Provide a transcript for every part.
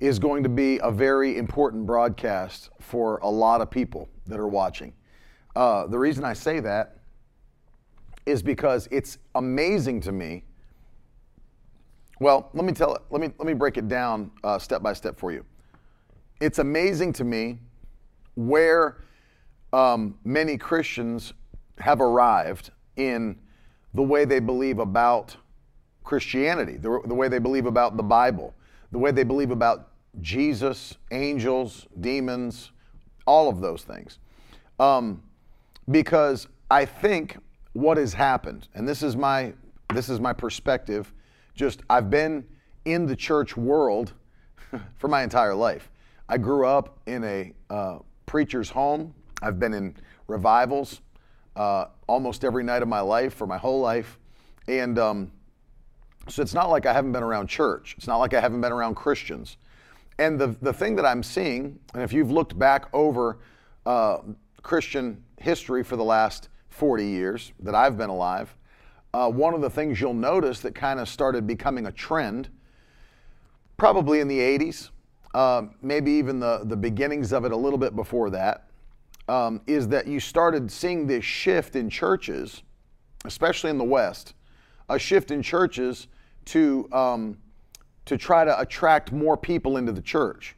is going to be a very important broadcast for a lot of people that are watching. Uh, the reason I say that is because it's amazing to me. Well, let me tell. Let me let me break it down uh, step by step for you. It's amazing to me where um, many Christians have arrived in the way they believe about Christianity, the, the way they believe about the Bible, the way they believe about Jesus, angels, demons, all of those things. Um, because I think what has happened, and this is my this is my perspective. Just I've been in the church world for my entire life. I grew up in a uh, preacher's home. I've been in revivals uh, almost every night of my life for my whole life, and um, so it's not like I haven't been around church. It's not like I haven't been around Christians. And the, the thing that I'm seeing, and if you've looked back over uh, Christian history for the last 40 years that I've been alive, uh, one of the things you'll notice that kind of started becoming a trend, probably in the 80s, uh, maybe even the, the beginnings of it a little bit before that, um, is that you started seeing this shift in churches, especially in the West, a shift in churches to um, to try to attract more people into the church.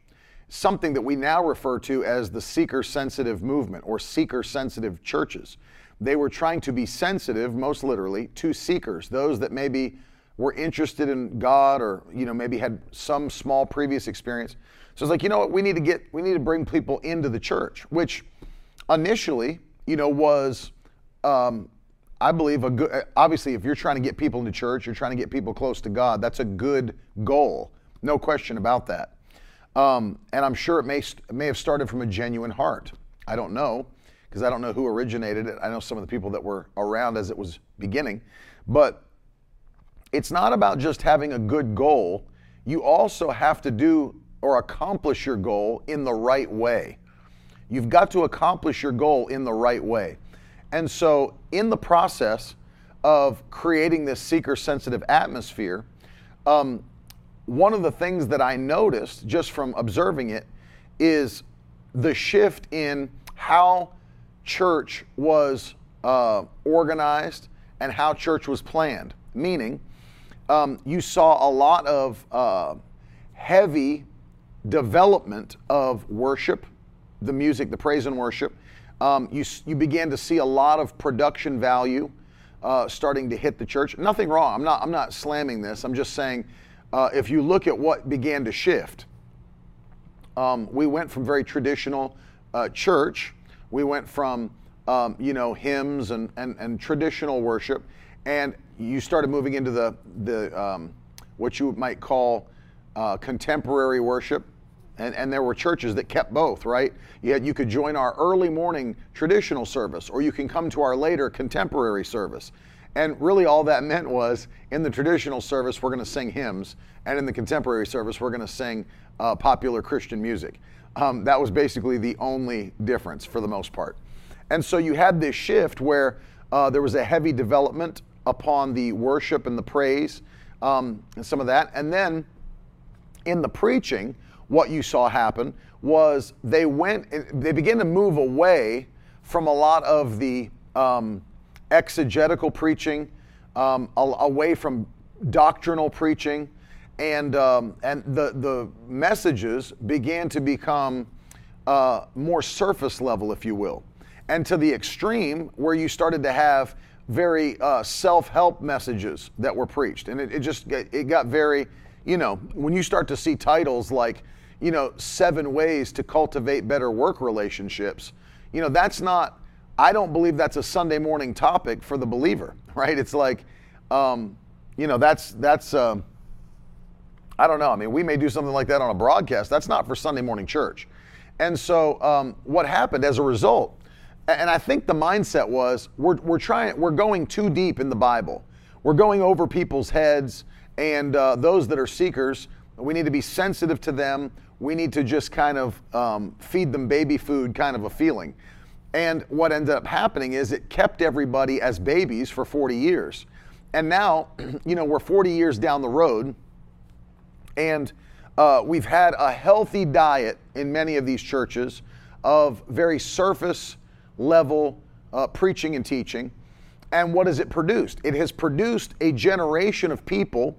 Something that we now refer to as the seeker sensitive movement or seeker sensitive churches. They were trying to be sensitive, most literally, to seekers, those that maybe were interested in God or you know maybe had some small previous experience. So it's like, you know what, we need to get we need to bring people into the church, which initially, you know, was um, I believe a good, obviously, if you're trying to get people into church, you're trying to get people close to God, that's a good goal. No question about that. Um, and I'm sure it may, may have started from a genuine heart. I don't know, because I don't know who originated it. I know some of the people that were around as it was beginning. But it's not about just having a good goal. You also have to do or accomplish your goal in the right way. You've got to accomplish your goal in the right way. And so, in the process of creating this seeker sensitive atmosphere, um, one of the things that I noticed just from observing it is the shift in how church was uh, organized and how church was planned. Meaning, um, you saw a lot of uh, heavy development of worship, the music, the praise and worship, um, you, you began to see a lot of production value uh, starting to hit the church. Nothing wrong. I'm not, I'm not slamming this. I'm just saying uh, if you look at what began to shift, um, we went from very traditional uh, church. We went from um, you know hymns and, and, and traditional worship, and you started moving into the the um, what you might call uh, contemporary worship. And, and there were churches that kept both, right? Had, you could join our early morning traditional service, or you can come to our later contemporary service. And really, all that meant was in the traditional service, we're going to sing hymns, and in the contemporary service, we're going to sing uh, popular Christian music. Um, that was basically the only difference for the most part. And so you had this shift where uh, there was a heavy development upon the worship and the praise um, and some of that. And then in the preaching, what you saw happen was they went, they began to move away from a lot of the um, exegetical preaching, um, away from doctrinal preaching, and um, and the the messages began to become uh, more surface level, if you will, and to the extreme where you started to have very uh, self-help messages that were preached, and it, it just it got very, you know, when you start to see titles like you know, seven ways to cultivate better work relationships. You know, that's not, I don't believe that's a Sunday morning topic for the believer, right? It's like, um, you know, that's, that's, um, I don't know. I mean, we may do something like that on a broadcast. That's not for Sunday morning church. And so um, what happened as a result, and I think the mindset was we're, we're trying, we're going too deep in the Bible. We're going over people's heads, and uh, those that are seekers, we need to be sensitive to them. We need to just kind of um, feed them baby food, kind of a feeling. And what ended up happening is it kept everybody as babies for 40 years. And now, you know, we're 40 years down the road, and uh, we've had a healthy diet in many of these churches of very surface level uh, preaching and teaching. And what has it produced? It has produced a generation of people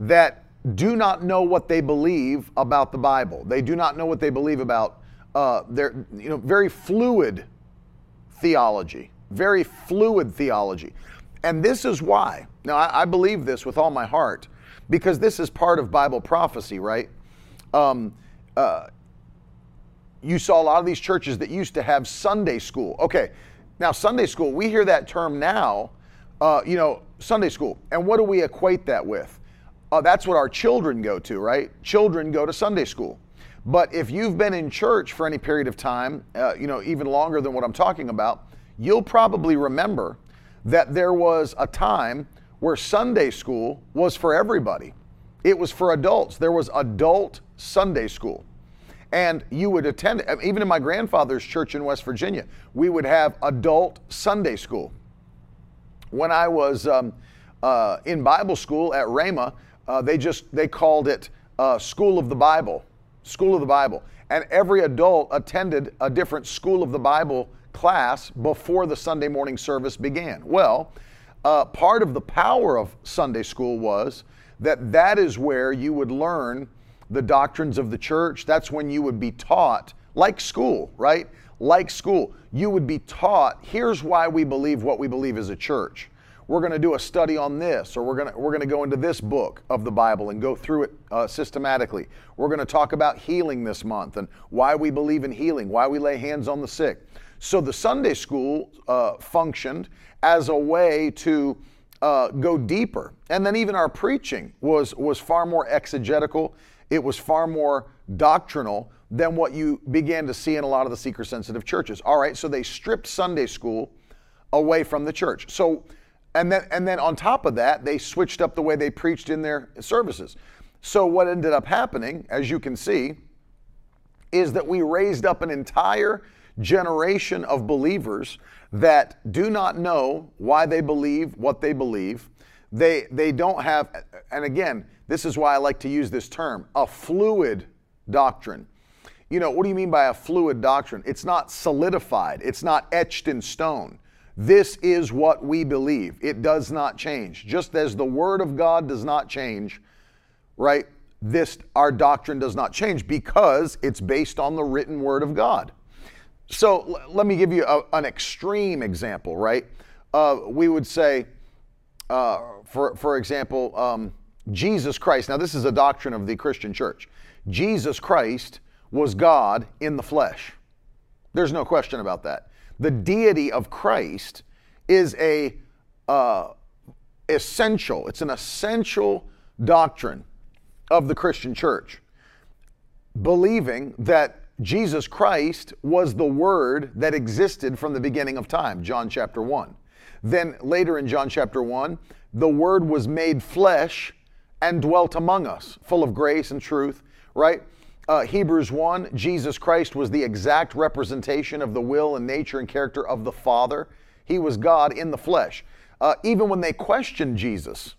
that do not know what they believe about the Bible. They do not know what they believe about uh, their, you know, very fluid theology, very fluid theology. And this is why. Now, I, I believe this with all my heart because this is part of Bible prophecy, right? Um, uh, you saw a lot of these churches that used to have Sunday school. Okay, now Sunday school, we hear that term now, uh, you know, Sunday school. And what do we equate that with? Uh, that's what our children go to, right? Children go to Sunday school. But if you've been in church for any period of time, uh, you know, even longer than what I'm talking about, you'll probably remember that there was a time where Sunday school was for everybody. It was for adults. There was adult Sunday school. And you would attend, even in my grandfather's church in West Virginia, we would have adult Sunday school. When I was um, uh, in Bible school at Rhema, uh, they just they called it uh, School of the Bible, School of the Bible, and every adult attended a different School of the Bible class before the Sunday morning service began. Well, uh, part of the power of Sunday school was that that is where you would learn the doctrines of the church. That's when you would be taught, like school, right? Like school, you would be taught here's why we believe what we believe as a church. We're going to do a study on this, or we're going to, we're going to go into this book of the Bible and go through it uh, systematically. We're going to talk about healing this month and why we believe in healing, why we lay hands on the sick. So the Sunday school uh, functioned as a way to uh, go deeper. And then even our preaching was, was far more exegetical, it was far more doctrinal than what you began to see in a lot of the seeker sensitive churches. All right, so they stripped Sunday school away from the church. So, and then, and then on top of that, they switched up the way they preached in their services. So, what ended up happening, as you can see, is that we raised up an entire generation of believers that do not know why they believe what they believe. They, they don't have, and again, this is why I like to use this term, a fluid doctrine. You know, what do you mean by a fluid doctrine? It's not solidified, it's not etched in stone. This is what we believe. It does not change. Just as the Word of God does not change, right? This, our doctrine does not change because it's based on the written Word of God. So l- let me give you a, an extreme example, right? Uh, we would say, uh, for, for example, um, Jesus Christ. Now, this is a doctrine of the Christian church. Jesus Christ was God in the flesh. There's no question about that. The deity of Christ is a uh, essential. It's an essential doctrine of the Christian church. Believing that Jesus Christ was the Word that existed from the beginning of time, John chapter 1. Then later in John chapter 1, the Word was made flesh and dwelt among us, full of grace and truth, right? Uh, Hebrews 1, Jesus Christ was the exact representation of the will and nature and character of the Father. He was God in the flesh. Uh, even when they questioned Jesus,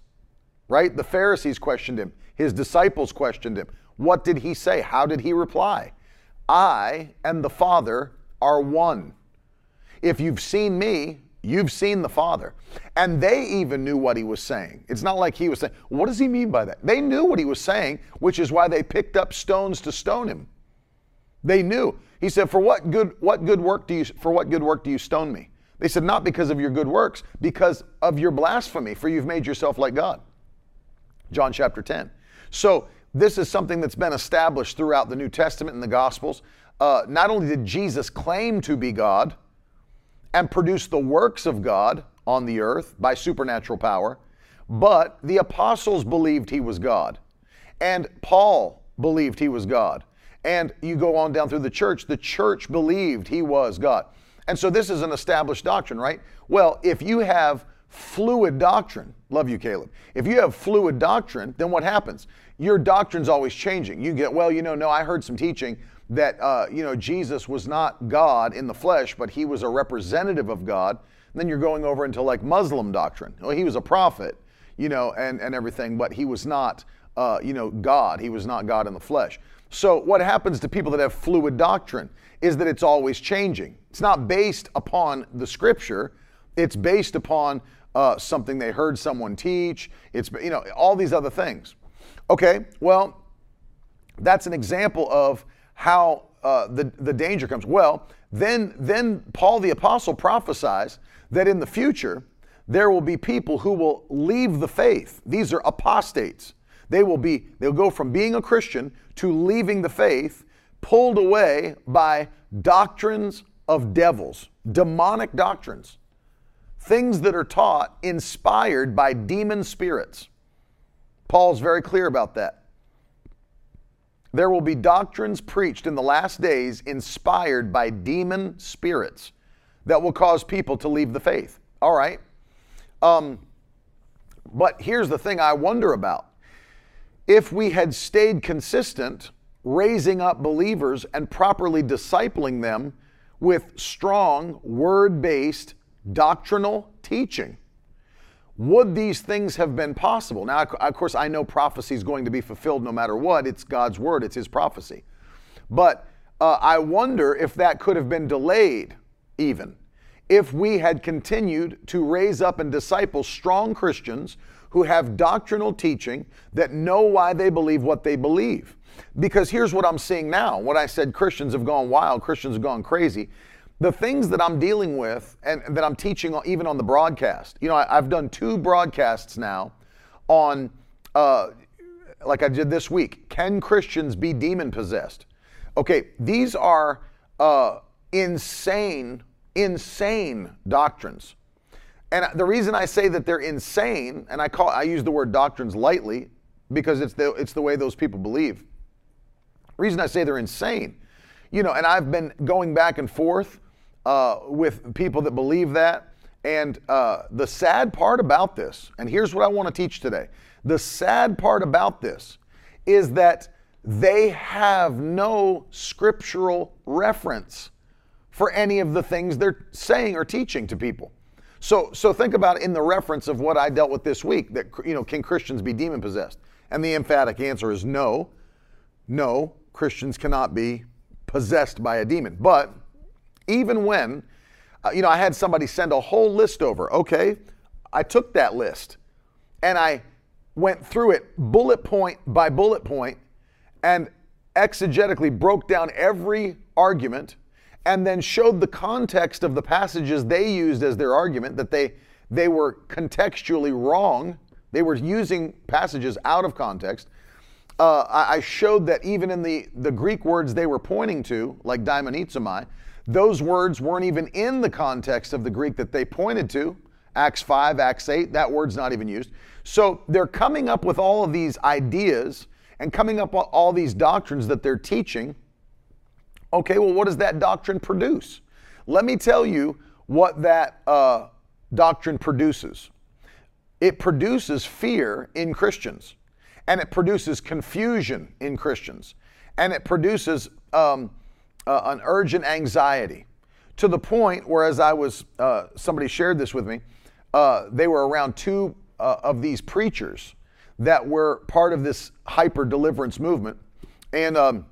right? The Pharisees questioned him, his disciples questioned him. What did he say? How did he reply? I and the Father are one. If you've seen me, you've seen the Father. And they even knew what he was saying. It's not like he was saying, What does he mean by that? They knew what he was saying, which is why they picked up stones to stone him. They knew. He said, For what good what good work do you for what good work do you stone me? They said, Not because of your good works, because of your blasphemy, for you've made yourself like God. John chapter 10. So this is something that's been established throughout the New Testament and the Gospels. Uh, not only did Jesus claim to be God and produce the works of God on the earth by supernatural power, but the apostles believed he was God. And Paul believed he was God. And you go on down through the church, the church believed he was God. And so this is an established doctrine, right? Well, if you have fluid doctrine, love you, Caleb. If you have fluid doctrine, then what happens? Your doctrine's always changing. You get, well, you know, no, I heard some teaching that, uh, you know, Jesus was not God in the flesh, but he was a representative of God. And then you're going over into like Muslim doctrine. Well, he was a prophet, you know, and, and everything, but he was not, uh, you know, God. He was not God in the flesh. So what happens to people that have fluid doctrine is that it's always changing. It's not based upon the scripture. It's based upon uh, something they heard someone teach. It's you know all these other things. Okay, well, that's an example of how uh, the the danger comes. Well, then then Paul the apostle prophesies that in the future there will be people who will leave the faith. These are apostates. They will be they'll go from being a Christian to leaving the faith, pulled away by doctrines of devils, demonic doctrines, things that are taught inspired by demon spirits. Paul's very clear about that. There will be doctrines preached in the last days inspired by demon spirits that will cause people to leave the faith. All right. Um, but here's the thing I wonder about if we had stayed consistent, raising up believers and properly discipling them with strong, word based doctrinal teaching. Would these things have been possible? Now, of course, I know prophecy is going to be fulfilled no matter what. It's God's word, it's His prophecy. But uh, I wonder if that could have been delayed even if we had continued to raise up and disciple strong Christians who have doctrinal teaching that know why they believe what they believe. Because here's what I'm seeing now. What I said Christians have gone wild, Christians have gone crazy. The things that I'm dealing with and that I'm teaching even on the broadcast. You know, I, have done two broadcasts now on, uh, like I did this week. Can Christians be demon possessed? Okay, these are uh, insane, insane doctrines. And the reason I say that they're insane, and I call I use the word doctrines lightly because it's the it's the way those people believe. The reason I say they're insane, you know, and I've been going back and forth uh, with people that believe that. And uh, the sad part about this, and here's what I want to teach today: the sad part about this is that they have no scriptural reference for any of the things they're saying or teaching to people. So, so think about in the reference of what I dealt with this week that, you know, can Christians be demon possessed? And the emphatic answer is no. No, Christians cannot be possessed by a demon. But even when, uh, you know, I had somebody send a whole list over, okay, I took that list and I went through it bullet point by bullet point and exegetically broke down every argument and then showed the context of the passages they used as their argument that they they were contextually wrong. They were using passages out of context. Uh, I, I, showed that even in the, the Greek words they were pointing to, like daimonizomai, those words weren't even in the context of the Greek that they pointed to. Acts 5, Acts 8, that word's not even used. So they're coming up with all of these ideas and coming up with all these doctrines that they're teaching Okay, well, what does that doctrine produce? Let me tell you what that uh, doctrine produces. It produces fear in Christians, and it produces confusion in Christians, and it produces um, uh, an urgent anxiety to the point where, as I was, uh, somebody shared this with me, uh, they were around two uh, of these preachers that were part of this hyper deliverance movement, and um,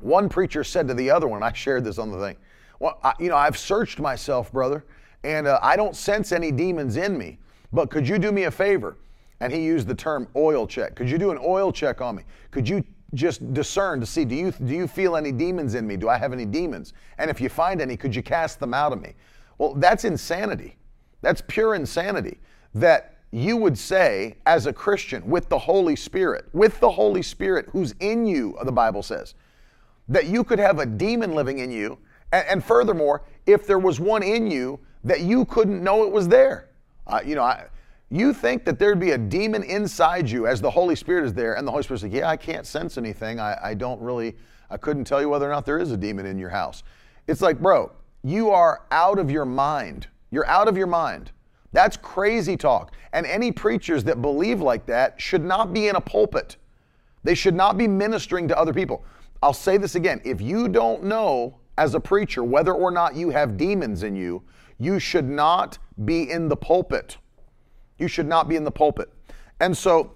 one preacher said to the other one, I shared this on the thing. Well, I, you know, I've searched myself, brother, and uh, I don't sense any demons in me. But could you do me a favor? And he used the term oil check. Could you do an oil check on me? Could you just discern to see do you do you feel any demons in me? Do I have any demons? And if you find any, could you cast them out of me? Well, that's insanity. That's pure insanity. That you would say as a Christian with the Holy Spirit, with the Holy Spirit who's in you, the Bible says that you could have a demon living in you. And, and furthermore, if there was one in you, that you couldn't know it was there. Uh, you know, I, you think that there'd be a demon inside you as the Holy Spirit is there, and the Holy Spirit's like, yeah, I can't sense anything. I, I don't really, I couldn't tell you whether or not there is a demon in your house. It's like, bro, you are out of your mind. You're out of your mind. That's crazy talk. And any preachers that believe like that should not be in a pulpit. They should not be ministering to other people. I'll say this again if you don't know as a preacher whether or not you have demons in you, you should not be in the pulpit. You should not be in the pulpit. And so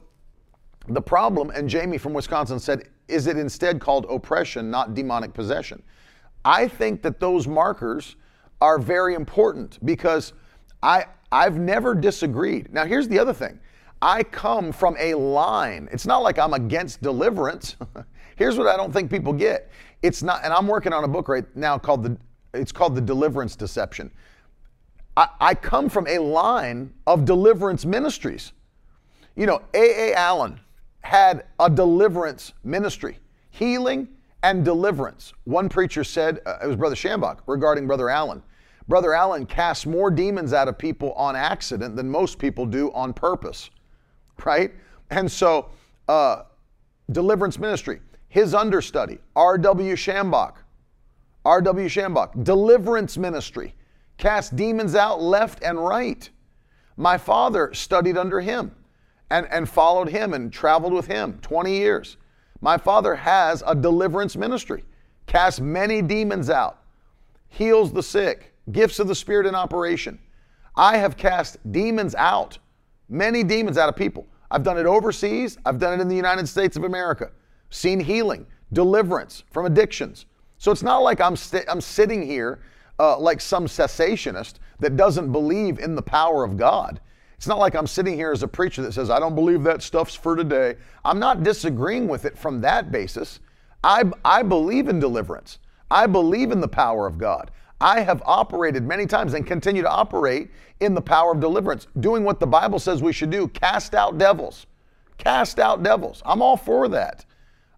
the problem, and Jamie from Wisconsin said, is it instead called oppression, not demonic possession? I think that those markers are very important because I, I've never disagreed. Now, here's the other thing I come from a line. It's not like I'm against deliverance. here's what I don't think people get. It's not, and I'm working on a book right now called the, it's called The Deliverance Deception. I, I come from a line of deliverance ministries. You know, A.A. Allen had a deliverance ministry, healing and deliverance. One preacher said, uh, it was Brother Schambach regarding Brother Allen. Brother Allen casts more demons out of people on accident than most people do on purpose, right? And so, uh, deliverance ministry, his understudy, R.W. Schambach, R.W. Schambach, deliverance ministry, cast demons out left and right. My father studied under him and, and followed him and traveled with him 20 years. My father has a deliverance ministry, casts many demons out, heals the sick, gifts of the Spirit in operation. I have cast demons out, many demons out of people. I've done it overseas, I've done it in the United States of America, seen healing, deliverance from addictions. So it's not like I'm, st- I'm sitting here uh, like some cessationist that doesn't believe in the power of God. It's not like I'm sitting here as a preacher that says, I don't believe that stuff's for today. I'm not disagreeing with it from that basis. I, I believe in deliverance, I believe in the power of God. I have operated many times and continue to operate in the power of deliverance, doing what the Bible says we should do cast out devils. Cast out devils. I'm all for that.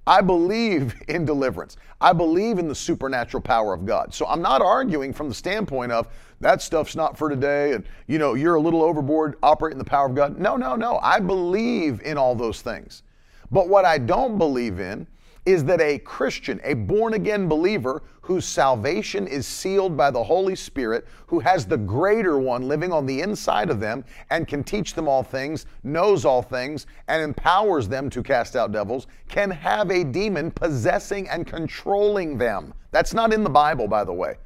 I believe in deliverance. I believe in the supernatural power of God. So I'm not arguing from the standpoint of that stuff's not for today and you know you're a little overboard operating the power of God. No, no, no. I believe in all those things. But what I don't believe in is that a Christian, a born again believer whose salvation is sealed by the Holy Spirit, who has the greater one living on the inside of them and can teach them all things, knows all things, and empowers them to cast out devils, can have a demon possessing and controlling them. That's not in the Bible, by the way.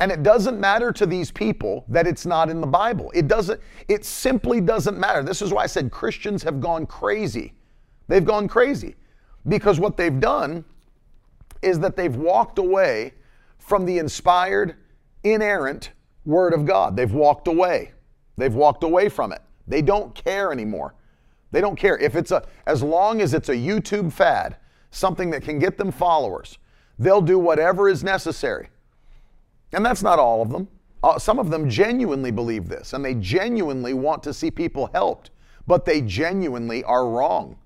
And it doesn't matter to these people that it's not in the Bible. It doesn't, it simply doesn't matter. This is why I said Christians have gone crazy. They've gone crazy because what they've done is that they've walked away from the inspired, inerrant Word of God. They've walked away. They've walked away from it. They don't care anymore. They don't care. If it's a, as long as it's a YouTube fad, something that can get them followers, they'll do whatever is necessary. And that's not all of them. Uh, some of them genuinely believe this and they genuinely want to see people helped, but they genuinely are wrong.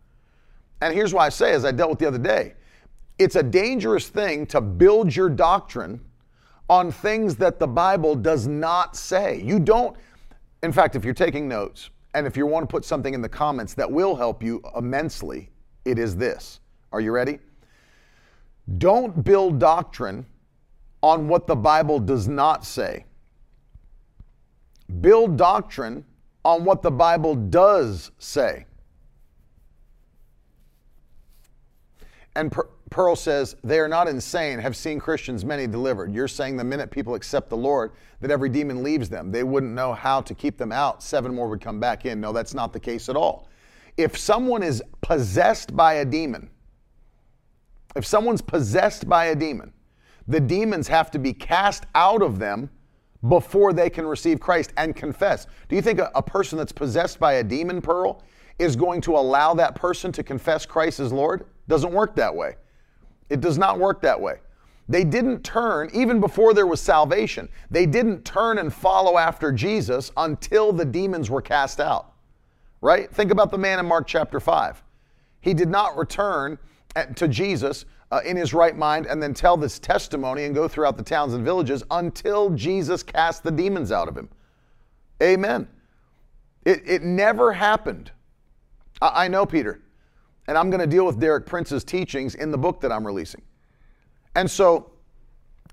And here's why I say, as I dealt with the other day, it's a dangerous thing to build your doctrine on things that the Bible does not say. You don't, in fact, if you're taking notes and if you want to put something in the comments that will help you immensely, it is this. Are you ready? Don't build doctrine on what the Bible does not say. Build doctrine on what the Bible does say. And Pearl says, they are not insane, have seen Christians many delivered. You're saying the minute people accept the Lord, that every demon leaves them. They wouldn't know how to keep them out. Seven more would come back in. No, that's not the case at all. If someone is possessed by a demon, if someone's possessed by a demon, the demons have to be cast out of them before they can receive Christ and confess. Do you think a, a person that's possessed by a demon, Pearl, is going to allow that person to confess Christ as Lord? Doesn't work that way. It does not work that way. They didn't turn, even before there was salvation, they didn't turn and follow after Jesus until the demons were cast out. Right? Think about the man in Mark chapter 5. He did not return to Jesus uh, in his right mind and then tell this testimony and go throughout the towns and villages until Jesus cast the demons out of him. Amen. It, it never happened I, know, Peter, and I'm going to deal with Derek Prince's teachings in the book that I'm releasing. And so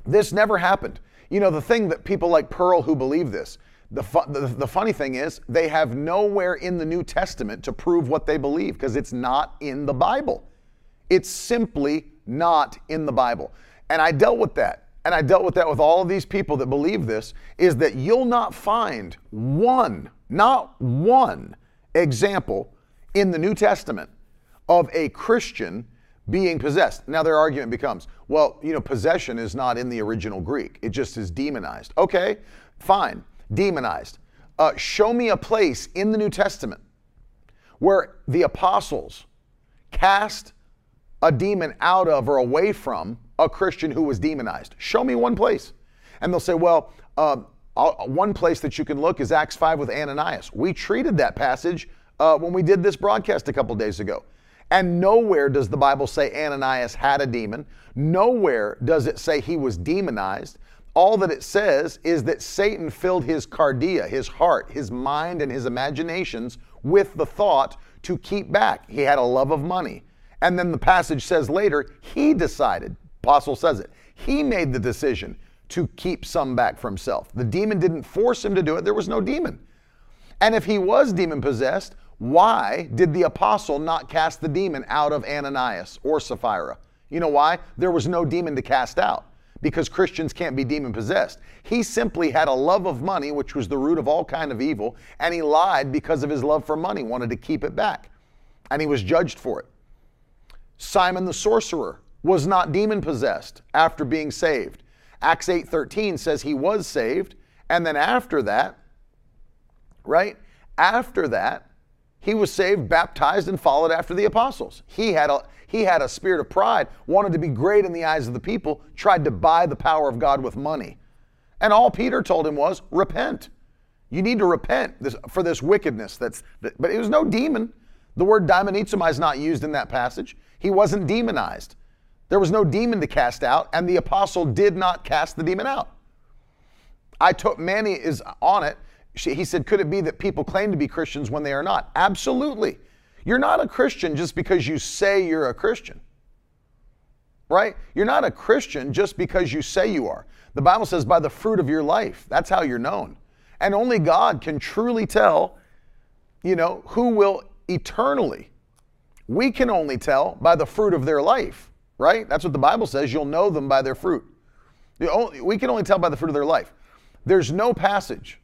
this never happened. You know, the thing that people like Pearl who believe this, the, fu- the, the funny thing is, they have nowhere in the New Testament to prove what they believe because it's not in the Bible. It's simply not in the Bible. And I dealt with that. And I dealt with that with all of these people that believe this is that you'll not find one, not one example in the New Testament of a Christian being possessed. Now, their argument becomes, well, you know, possession is not in the original Greek, it just is demonized. Okay, fine, demonized. Uh, show me a place in the New Testament where the apostles cast a demon out of or away from a Christian who was demonized. Show me one place. And they'll say, well, uh, one place that you can look is Acts 5 with Ananias. We treated that passage uh, when we did this broadcast a couple days ago. And nowhere does the Bible say Ananias had a demon. Nowhere does it say he was demonized. All that it says is that Satan filled his cardia, his heart, his mind, and his imaginations with the thought to keep back. He had a love of money. And then the passage says later, he decided, apostle says it, he made the decision to keep some back for himself. The demon didn't force him to do it, there was no demon. And if he was demon possessed, why did the apostle not cast the demon out of Ananias or Sapphira? You know why? There was no demon to cast out because Christians can't be demon possessed. He simply had a love of money, which was the root of all kind of evil, and he lied because of his love for money, wanted to keep it back. And he was judged for it. Simon the sorcerer was not demon possessed after being saved. Acts 8:13 says he was saved, and then after that, right? After that, he was saved, baptized, and followed after the apostles. He had a he had a spirit of pride, wanted to be great in the eyes of the people, tried to buy the power of God with money. And all Peter told him was, repent. You need to repent this, for this wickedness. That's, that, but it was no demon. The word daimonizomai is not used in that passage. He wasn't demonized. There was no demon to cast out, and the apostle did not cast the demon out. I took Manny is on it she, he said, Could it be that people claim to be Christians when they are not? Absolutely. You're not a Christian just because you say you're a Christian, right? You're not a Christian just because you say you are. The Bible says, by the fruit of your life, that's how you're known. And only God can truly tell, you know, who will eternally. We can only tell by the fruit of their life, right? That's what the Bible says. You'll know them by their fruit. We can only tell by the fruit of their life. There's no passage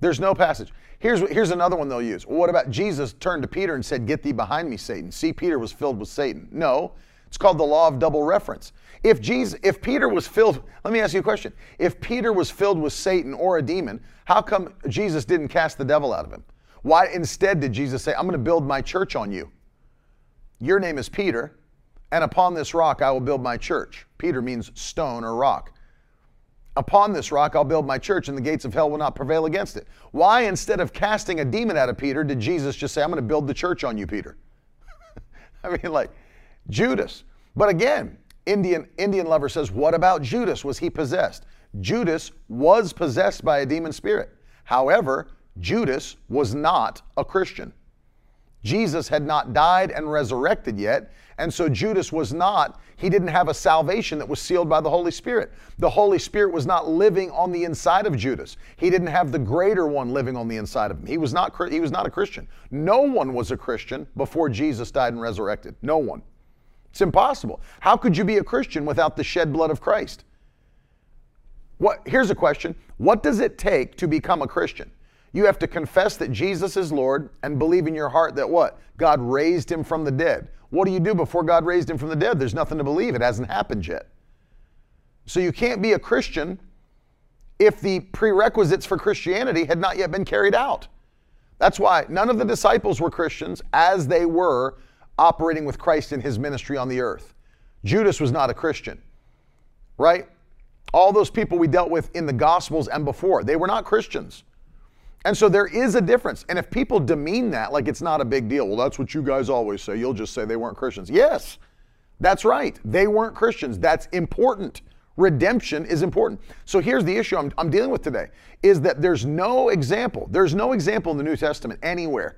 there's no passage. Here's, here's another one they'll use. what about Jesus turned to Peter and said, Get thee behind me, Satan? See, Peter was filled with Satan. No, it's called the law of double reference. If Jesus, if Peter was filled, let me ask you a question. If Peter was filled with Satan or a demon, how come Jesus didn't cast the devil out of him? Why instead did Jesus say, I'm going to build my church on you? Your name is Peter, and upon this rock I will build my church. Peter means stone or rock. Upon this rock I'll build my church, and the gates of hell will not prevail against it. Why, instead of casting a demon out of Peter, did Jesus just say, I'm going to build the church on you, Peter? I mean, like Judas. But again, Indian, Indian lover says, What about Judas? Was he possessed? Judas was possessed by a demon spirit. However, Judas was not a Christian. Jesus had not died and resurrected yet, and so Judas was not, he didn't have a salvation that was sealed by the Holy Spirit. The Holy Spirit was not living on the inside of Judas. He didn't have the greater one living on the inside of him. He was not he was not a Christian. No one was a Christian before Jesus died and resurrected. No one. It's impossible. How could you be a Christian without the shed blood of Christ? What here's a question. What does it take to become a Christian? You have to confess that Jesus is Lord and believe in your heart that what? God raised him from the dead. What do you do before God raised him from the dead? There's nothing to believe. It hasn't happened yet. So you can't be a Christian if the prerequisites for Christianity had not yet been carried out. That's why none of the disciples were Christians as they were operating with Christ in his ministry on the earth. Judas was not a Christian, right? All those people we dealt with in the Gospels and before, they were not Christians. And so there is a difference. And if people demean that like it's not a big deal, well, that's what you guys always say. You'll just say they weren't Christians. Yes, that's right. They weren't Christians. That's important. Redemption is important. So here's the issue I'm, I'm dealing with today is that there's no example. There's no example in the New Testament anywhere.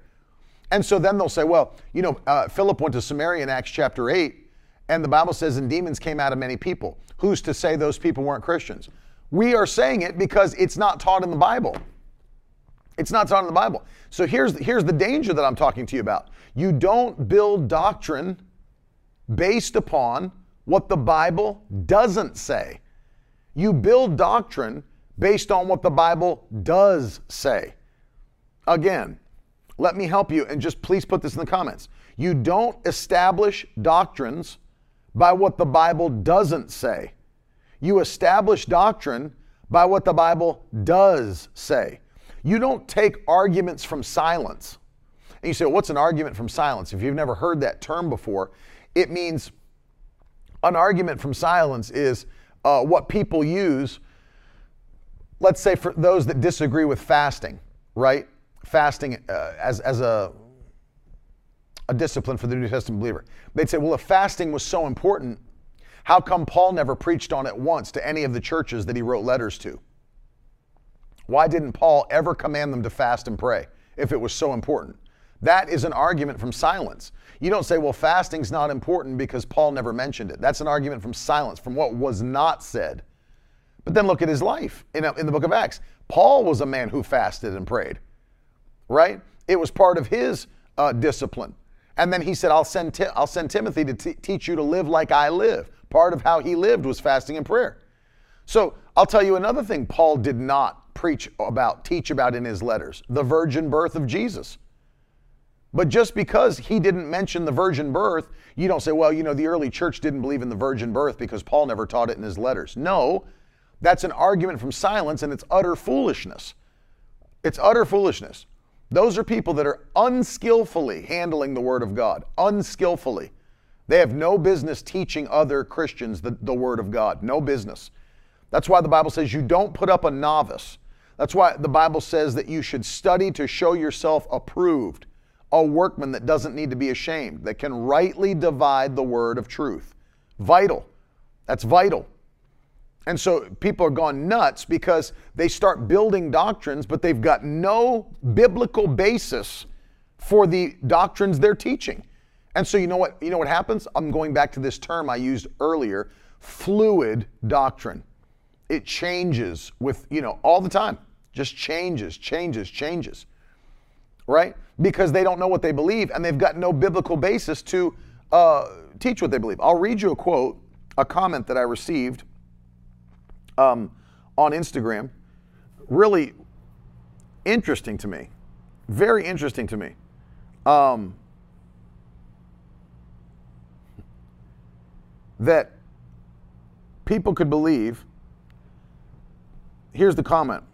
And so then they'll say, well, you know, uh, Philip went to Samaria in Acts chapter 8, and the Bible says, and demons came out of many people. Who's to say those people weren't Christians? We are saying it because it's not taught in the Bible. It's not taught in the Bible. So here's, here's the danger that I'm talking to you about. You don't build doctrine based upon what the Bible doesn't say. You build doctrine based on what the Bible does say. Again, let me help you and just please put this in the comments. You don't establish doctrines by what the Bible doesn't say. You establish doctrine by what the Bible does say. You don't take arguments from silence. And you say, well, what's an argument from silence? If you've never heard that term before, it means an argument from silence is uh, what people use, let's say for those that disagree with fasting, right? Fasting uh, as, as a, a discipline for the New Testament believer. They'd say, well, if fasting was so important, how come Paul never preached on it once to any of the churches that he wrote letters to? Why didn't Paul ever command them to fast and pray if it was so important? That is an argument from silence. You don't say, well, fasting's not important because Paul never mentioned it. That's an argument from silence, from what was not said. But then look at his life in, in the book of Acts. Paul was a man who fasted and prayed, right? It was part of his uh, discipline. And then he said, I'll send, Ti- I'll send Timothy to t- teach you to live like I live. Part of how he lived was fasting and prayer. So I'll tell you another thing Paul did not preach about, teach about in his letters the virgin birth of Jesus. But just because he didn't mention the virgin birth, you don't say, well, you know, the early church didn't believe in the virgin birth because Paul never taught it in his letters. No, that's an argument from silence and it's utter foolishness. It's utter foolishness. Those are people that are unskillfully handling the Word of God, unskillfully. They have no business teaching other Christians the, the Word of God, no business. That's why the Bible says you don't put up a novice. That's why the Bible says that you should study to show yourself approved a workman that doesn't need to be ashamed, that can rightly divide the word of truth. Vital. That's vital. And so people are gone nuts because they start building doctrines, but they've got no biblical basis for the doctrines they're teaching. And so you know what you know what happens? I'm going back to this term I used earlier, fluid doctrine. It changes with, you know, all the time. Just changes, changes, changes right? Because they don't know what they believe and they've got no biblical basis to uh, teach what they believe. I'll read you a quote, a comment that I received um, on Instagram. Really interesting to me. Very interesting to me. Um, that people could believe. Here's the comment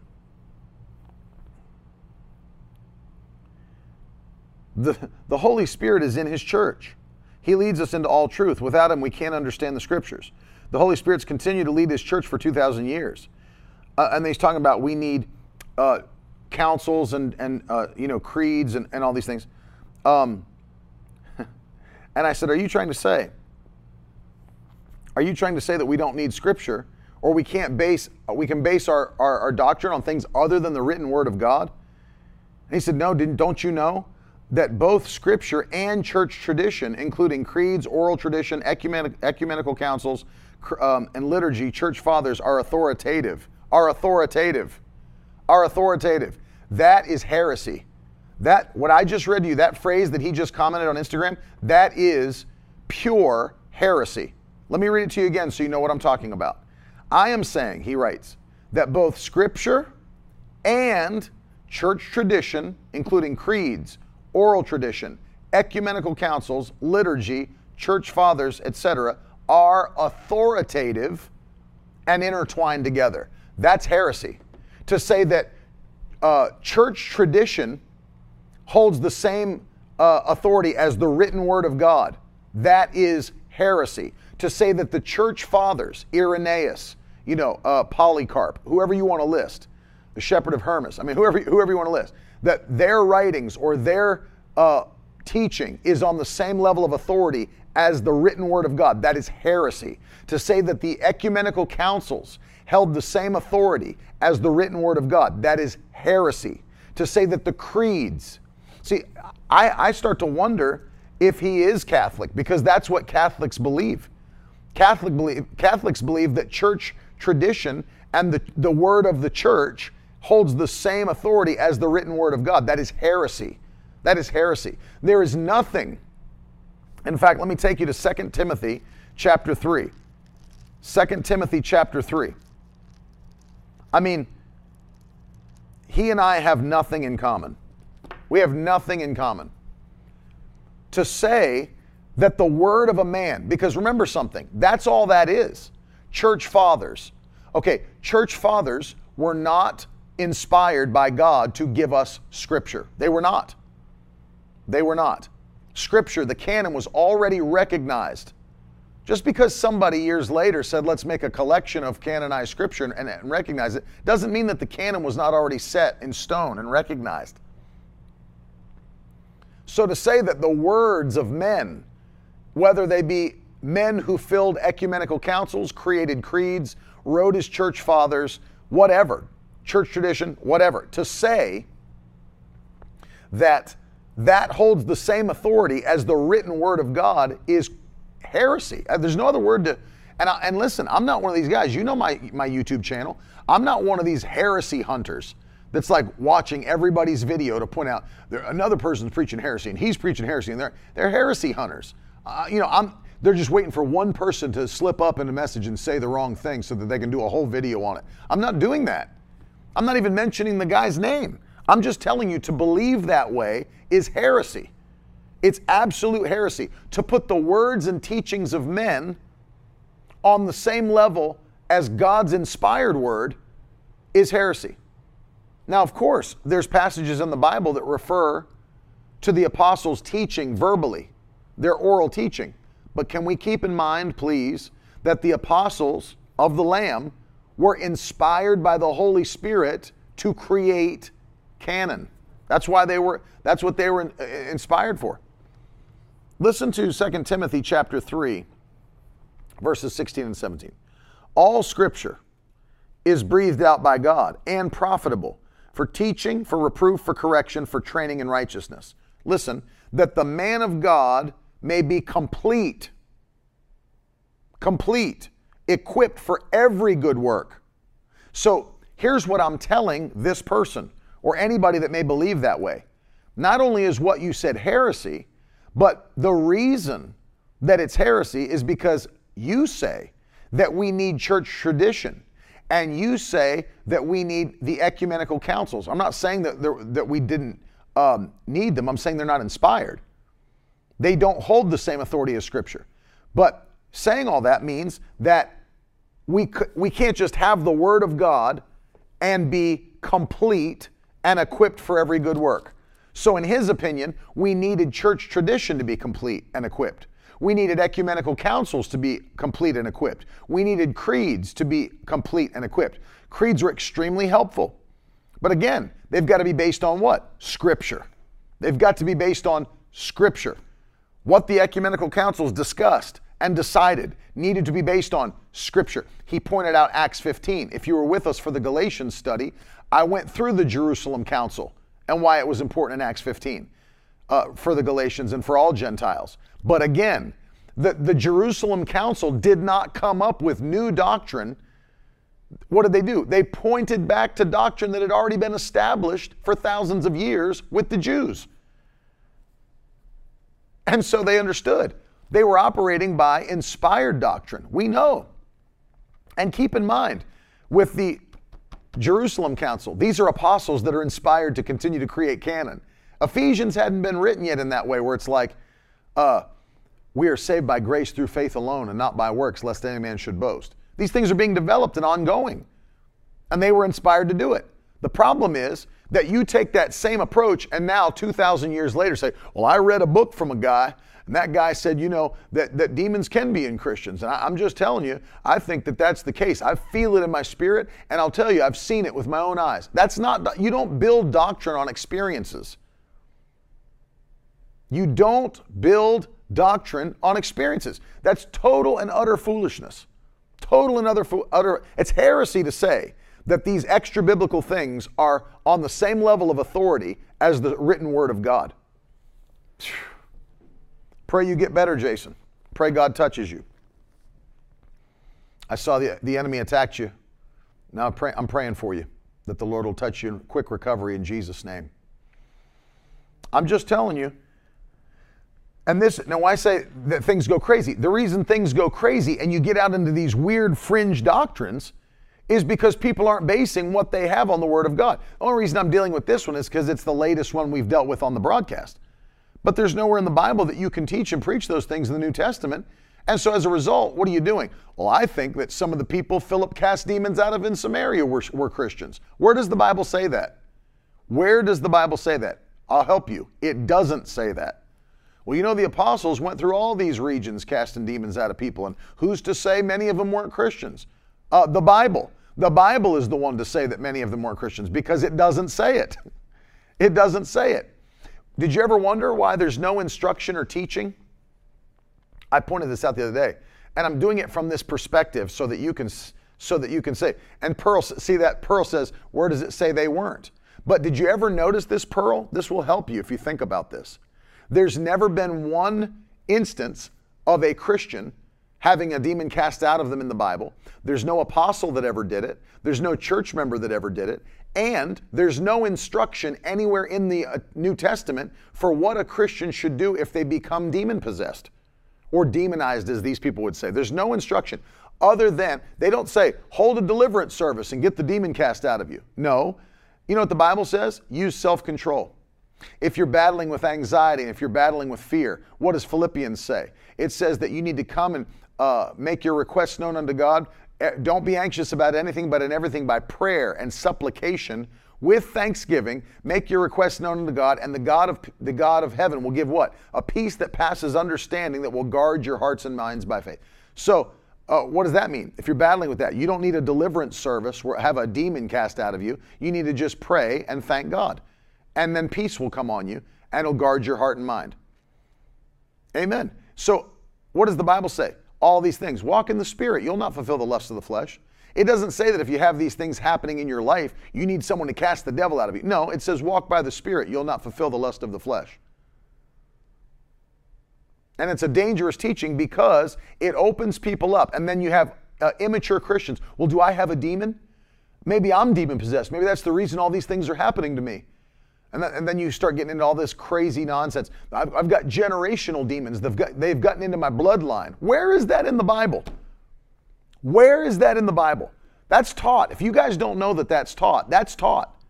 The, the Holy Spirit is in His church. He leads us into all truth. Without Him, we can't understand the Scriptures. The Holy Spirit's continued to lead His church for 2,000 years. Uh, and He's talking about we need uh, councils and, and uh, you know, creeds and, and all these things. Um, and I said, Are you trying to say, are you trying to say that we don't need Scripture or we can't base, we can base our, our, our doctrine on things other than the written Word of God? And he said, No, didn't, don't you know that both scripture and church tradition, including creeds, oral tradition, ecumenic, ecumenical councils, um, and liturgy, church fathers are authoritative. Are authoritative. Are authoritative. That is heresy. That what I just read to you, that phrase that he just commented on Instagram, that is pure heresy. Let me read it to you again so you know what I'm talking about. I am saying, he writes, that both scripture and church tradition, including creeds, oral tradition, ecumenical councils, liturgy, church fathers, etc., are authoritative and intertwined together. That's heresy. To say that uh, church tradition holds the same uh, authority as the written word of God, that is heresy. To say that the church fathers, Irenaeus, you know, uh, Polycarp, whoever you want to list, the Shepherd of Hermas, I mean, whoever, whoever you want to list, that their writings or their uh, teaching is on the same level of authority as the written word of God. That is heresy. To say that the ecumenical councils held the same authority as the written word of God, that is heresy. To say that the creeds, see, I, I start to wonder if he is Catholic, because that's what Catholics believe. Catholic believe, Catholics believe that church tradition and the, the word of the church holds the same authority as the written word of God. That is heresy. That is heresy. There is nothing. In fact, let me take you to 2 Timothy chapter 3. 2 Timothy chapter 3. I mean, he and I have nothing in common. We have nothing in common. To say that the word of a man, because remember something, that's all that is. Church fathers. Okay, church fathers were not inspired by God to give us scripture. They were not. They were not. Scripture, the canon was already recognized. Just because somebody years later said, let's make a collection of canonized scripture and, and recognize it, doesn't mean that the canon was not already set in stone and recognized. So to say that the words of men, whether they be men who filled ecumenical councils, created creeds, wrote as church fathers, whatever, church tradition, whatever, to say that that holds the same authority as the written word of God is heresy. Uh, there's no other word to. And, I, and listen, I'm not one of these guys. You know my, my YouTube channel. I'm not one of these heresy hunters that's like watching everybody's video to point out another person's preaching heresy and he's preaching heresy and they're, they're heresy hunters. Uh, you know, I'm, they're just waiting for one person to slip up in a message and say the wrong thing so that they can do a whole video on it. I'm not doing that. I'm not even mentioning the guy's name. I'm just telling you to believe that way is heresy. It's absolute heresy. To put the words and teachings of men on the same level as God's inspired word is heresy. Now, of course, there's passages in the Bible that refer to the apostles' teaching verbally, their oral teaching. But can we keep in mind, please, that the apostles of the Lamb were inspired by the Holy Spirit to create canon. That's why they were that's what they were uh, inspired for. Listen to 2 Timothy chapter 3 verses 16 and 17. All scripture is breathed out by God and profitable for teaching, for reproof, for correction, for training in righteousness. Listen, that the man of God may be complete, complete, equipped for every good work. So here's what I'm telling this person or anybody that may believe that way. Not only is what you said heresy, but the reason that it's heresy is because you say that we need church tradition and you say that we need the ecumenical councils. I'm not saying that, that we didn't um, need them, I'm saying they're not inspired. They don't hold the same authority as Scripture. But saying all that means that we, we can't just have the Word of God and be complete and equipped for every good work. So, in his opinion, we needed church tradition to be complete and equipped. We needed ecumenical councils to be complete and equipped. We needed creeds to be complete and equipped. Creeds were extremely helpful. But again, they've got to be based on what? Scripture. They've got to be based on Scripture. What the ecumenical councils discussed and decided needed to be based on Scripture. He pointed out Acts 15. If you were with us for the Galatians study, I went through the Jerusalem Council and why it was important in Acts 15 uh, for the Galatians and for all Gentiles. But again, the, the Jerusalem Council did not come up with new doctrine. What did they do? They pointed back to doctrine that had already been established for thousands of years with the Jews. And so they understood. They were operating by inspired doctrine. We know. And keep in mind, with the Jerusalem Council, these are apostles that are inspired to continue to create canon. Ephesians hadn't been written yet in that way, where it's like, uh, we are saved by grace through faith alone and not by works, lest any man should boast. These things are being developed and ongoing, and they were inspired to do it. The problem is that you take that same approach and now, 2,000 years later, say, Well, I read a book from a guy and that guy said, you know, that, that demons can be in Christians. And I, am just telling you, I think that that's the case. I feel it in my spirit, and I'll tell you, I've seen it with my own eyes. That's not, you don't build doctrine on experiences. You don't build doctrine on experiences. That's total and utter foolishness. Total and utter, utter it's heresy to say that these extra biblical things are on the same level of authority as the written word of God. Pray you get better, Jason. Pray God touches you. I saw the, the enemy attacked you. Now pray, I'm praying for you that the Lord will touch you in quick recovery in Jesus' name. I'm just telling you. And this, now I say that things go crazy. The reason things go crazy and you get out into these weird fringe doctrines is because people aren't basing what they have on the Word of God. The only reason I'm dealing with this one is because it's the latest one we've dealt with on the broadcast. But there's nowhere in the Bible that you can teach and preach those things in the New Testament. And so as a result, what are you doing? Well, I think that some of the people Philip cast demons out of in Samaria were, were Christians. Where does the Bible say that? Where does the Bible say that? I'll help you. It doesn't say that. Well, you know, the apostles went through all these regions casting demons out of people, and who's to say many of them weren't Christians? Uh, the Bible. The Bible is the one to say that many of them weren't Christians because it doesn't say it. It doesn't say it. Did you ever wonder why there's no instruction or teaching? I pointed this out the other day, and I'm doing it from this perspective so that you can so that you can say. And Pearl, see that Pearl says, where does it say they weren't? But did you ever notice this, Pearl? This will help you if you think about this. There's never been one instance of a Christian having a demon cast out of them in the Bible. There's no apostle that ever did it. There's no church member that ever did it. And there's no instruction anywhere in the uh, New Testament for what a Christian should do if they become demon possessed or demonized, as these people would say. There's no instruction other than they don't say, hold a deliverance service and get the demon cast out of you. No. You know what the Bible says? Use self control. If you're battling with anxiety and if you're battling with fear, what does Philippians say? It says that you need to come and uh, make your requests known unto God. Eh, don't be anxious about anything, but in everything by prayer and supplication with thanksgiving, make your requests known unto God, and the God of the God of heaven will give what? A peace that passes understanding that will guard your hearts and minds by faith. So, uh, what does that mean? If you're battling with that, you don't need a deliverance service where have a demon cast out of you. You need to just pray and thank God, and then peace will come on you, and it'll guard your heart and mind. Amen. So, what does the Bible say? All these things. Walk in the Spirit. You'll not fulfill the lusts of the flesh. It doesn't say that if you have these things happening in your life, you need someone to cast the devil out of you. No, it says walk by the Spirit. You'll not fulfill the lust of the flesh. And it's a dangerous teaching because it opens people up. And then you have uh, immature Christians. Well, do I have a demon? Maybe I'm demon possessed. Maybe that's the reason all these things are happening to me. And, and then you start getting into all this crazy nonsense. I've, I've got generational demons. They've, got, they've gotten into my bloodline. Where is that in the Bible? Where is that in the Bible? That's taught. If you guys don't know that that's taught, that's taught.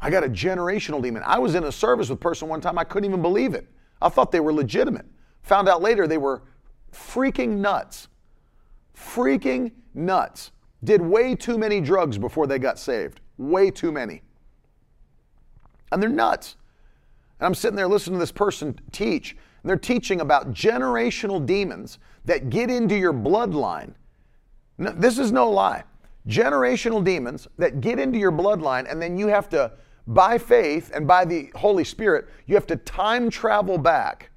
I got a generational demon. I was in a service with a person one time, I couldn't even believe it. I thought they were legitimate. Found out later they were freaking nuts. Freaking nuts. Did way too many drugs before they got saved. Way too many. And they're nuts. And I'm sitting there listening to this person teach, and they're teaching about generational demons that get into your bloodline. No, this is no lie. Generational demons that get into your bloodline, and then you have to, by faith and by the Holy Spirit, you have to time travel back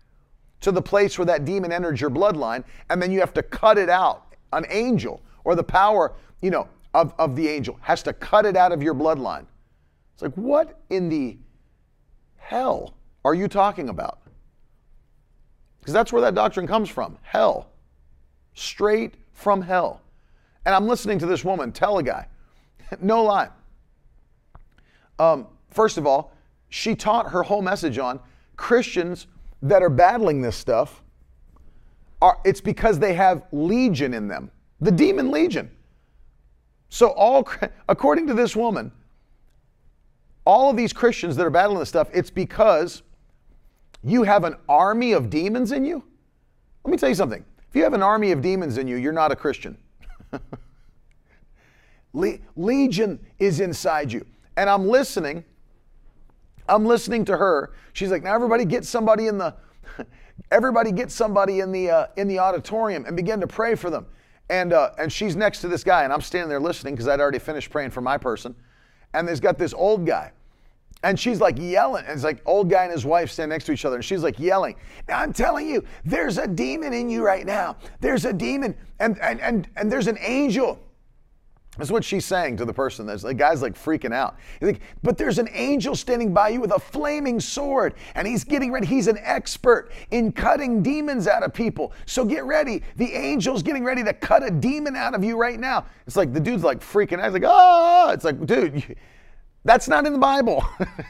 to the place where that demon entered your bloodline, and then you have to cut it out. An angel or the power, you know, of, of the angel has to cut it out of your bloodline. It's like, what in the hell are you talking about? Because that's where that doctrine comes from hell. Straight from hell. And I'm listening to this woman tell a guy, no lie. Um, first of all, she taught her whole message on Christians that are battling this stuff. Are, it's because they have legion in them, the demon legion. So, all according to this woman, all of these Christians that are battling this stuff, it's because you have an army of demons in you. Let me tell you something. If you have an army of demons in you, you're not a Christian. Le- Legion is inside you. And I'm listening. I'm listening to her. She's like, now everybody get somebody in the everybody get somebody in the uh, in the auditorium and begin to pray for them. And uh, and she's next to this guy, and I'm standing there listening because I'd already finished praying for my person and there's got this old guy. And she's like yelling. And it's like old guy and his wife stand next to each other. And she's like yelling. Now I'm telling you, there's a demon in you right now. There's a demon. And and and, and there's an angel. That's what she's saying to the person. That's the guy's like freaking out. He's like, but there's an angel standing by you with a flaming sword, and he's getting ready. He's an expert in cutting demons out of people. So get ready. The angel's getting ready to cut a demon out of you right now. It's like the dude's like freaking out. He's like, ah! It's like, dude, that's not in the Bible.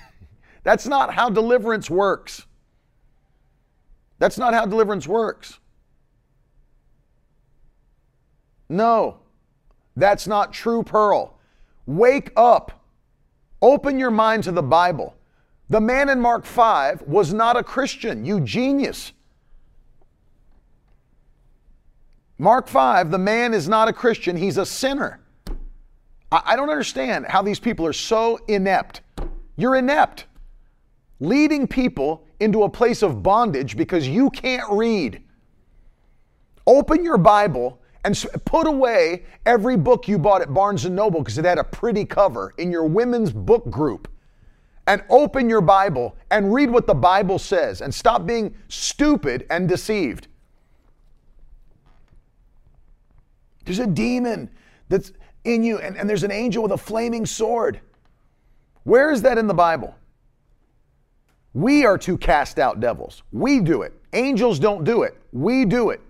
that's not how deliverance works. That's not how deliverance works. No. That's not true, Pearl. Wake up. Open your mind to the Bible. The man in Mark 5 was not a Christian, you genius. Mark 5, the man is not a Christian, he's a sinner. I, I don't understand how these people are so inept. You're inept. Leading people into a place of bondage because you can't read. Open your Bible and put away every book you bought at Barnes and Noble because it had a pretty cover in your women's book group. And open your Bible and read what the Bible says and stop being stupid and deceived. There's a demon that's in you, and, and there's an angel with a flaming sword. Where is that in the Bible? We are to cast out devils. We do it. Angels don't do it. We do it.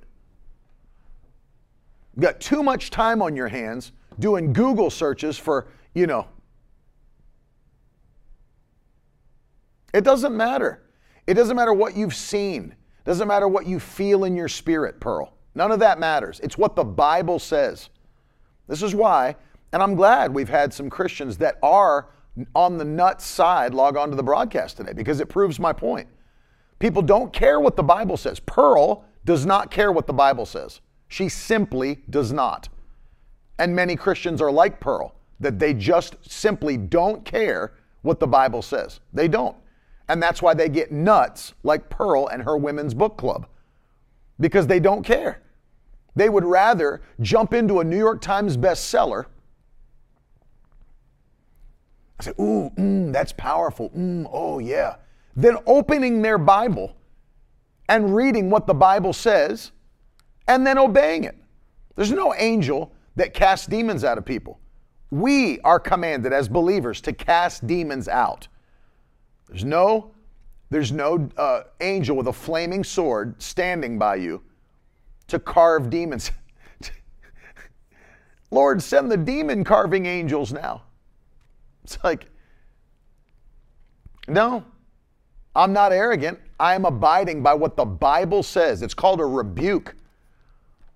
You've got too much time on your hands doing Google searches for, you know. It doesn't matter. It doesn't matter what you've seen. It doesn't matter what you feel in your spirit, Pearl. None of that matters. It's what the Bible says. This is why, and I'm glad we've had some Christians that are on the nuts side log on to the broadcast today because it proves my point. People don't care what the Bible says. Pearl does not care what the Bible says. She simply does not. And many Christians are like Pearl, that they just simply don't care what the Bible says. They don't. And that's why they get nuts like Pearl and her women's book club, because they don't care. They would rather jump into a New York Times bestseller. I say, ooh, mm, that's powerful. Mm, oh, yeah. Then opening their Bible and reading what the Bible says and then obeying it. There's no angel that casts demons out of people. We are commanded as believers to cast demons out. There's no, there's no uh, angel with a flaming sword standing by you to carve demons. Lord, send the demon carving angels now. It's like, no, I'm not arrogant. I am abiding by what the Bible says. It's called a rebuke.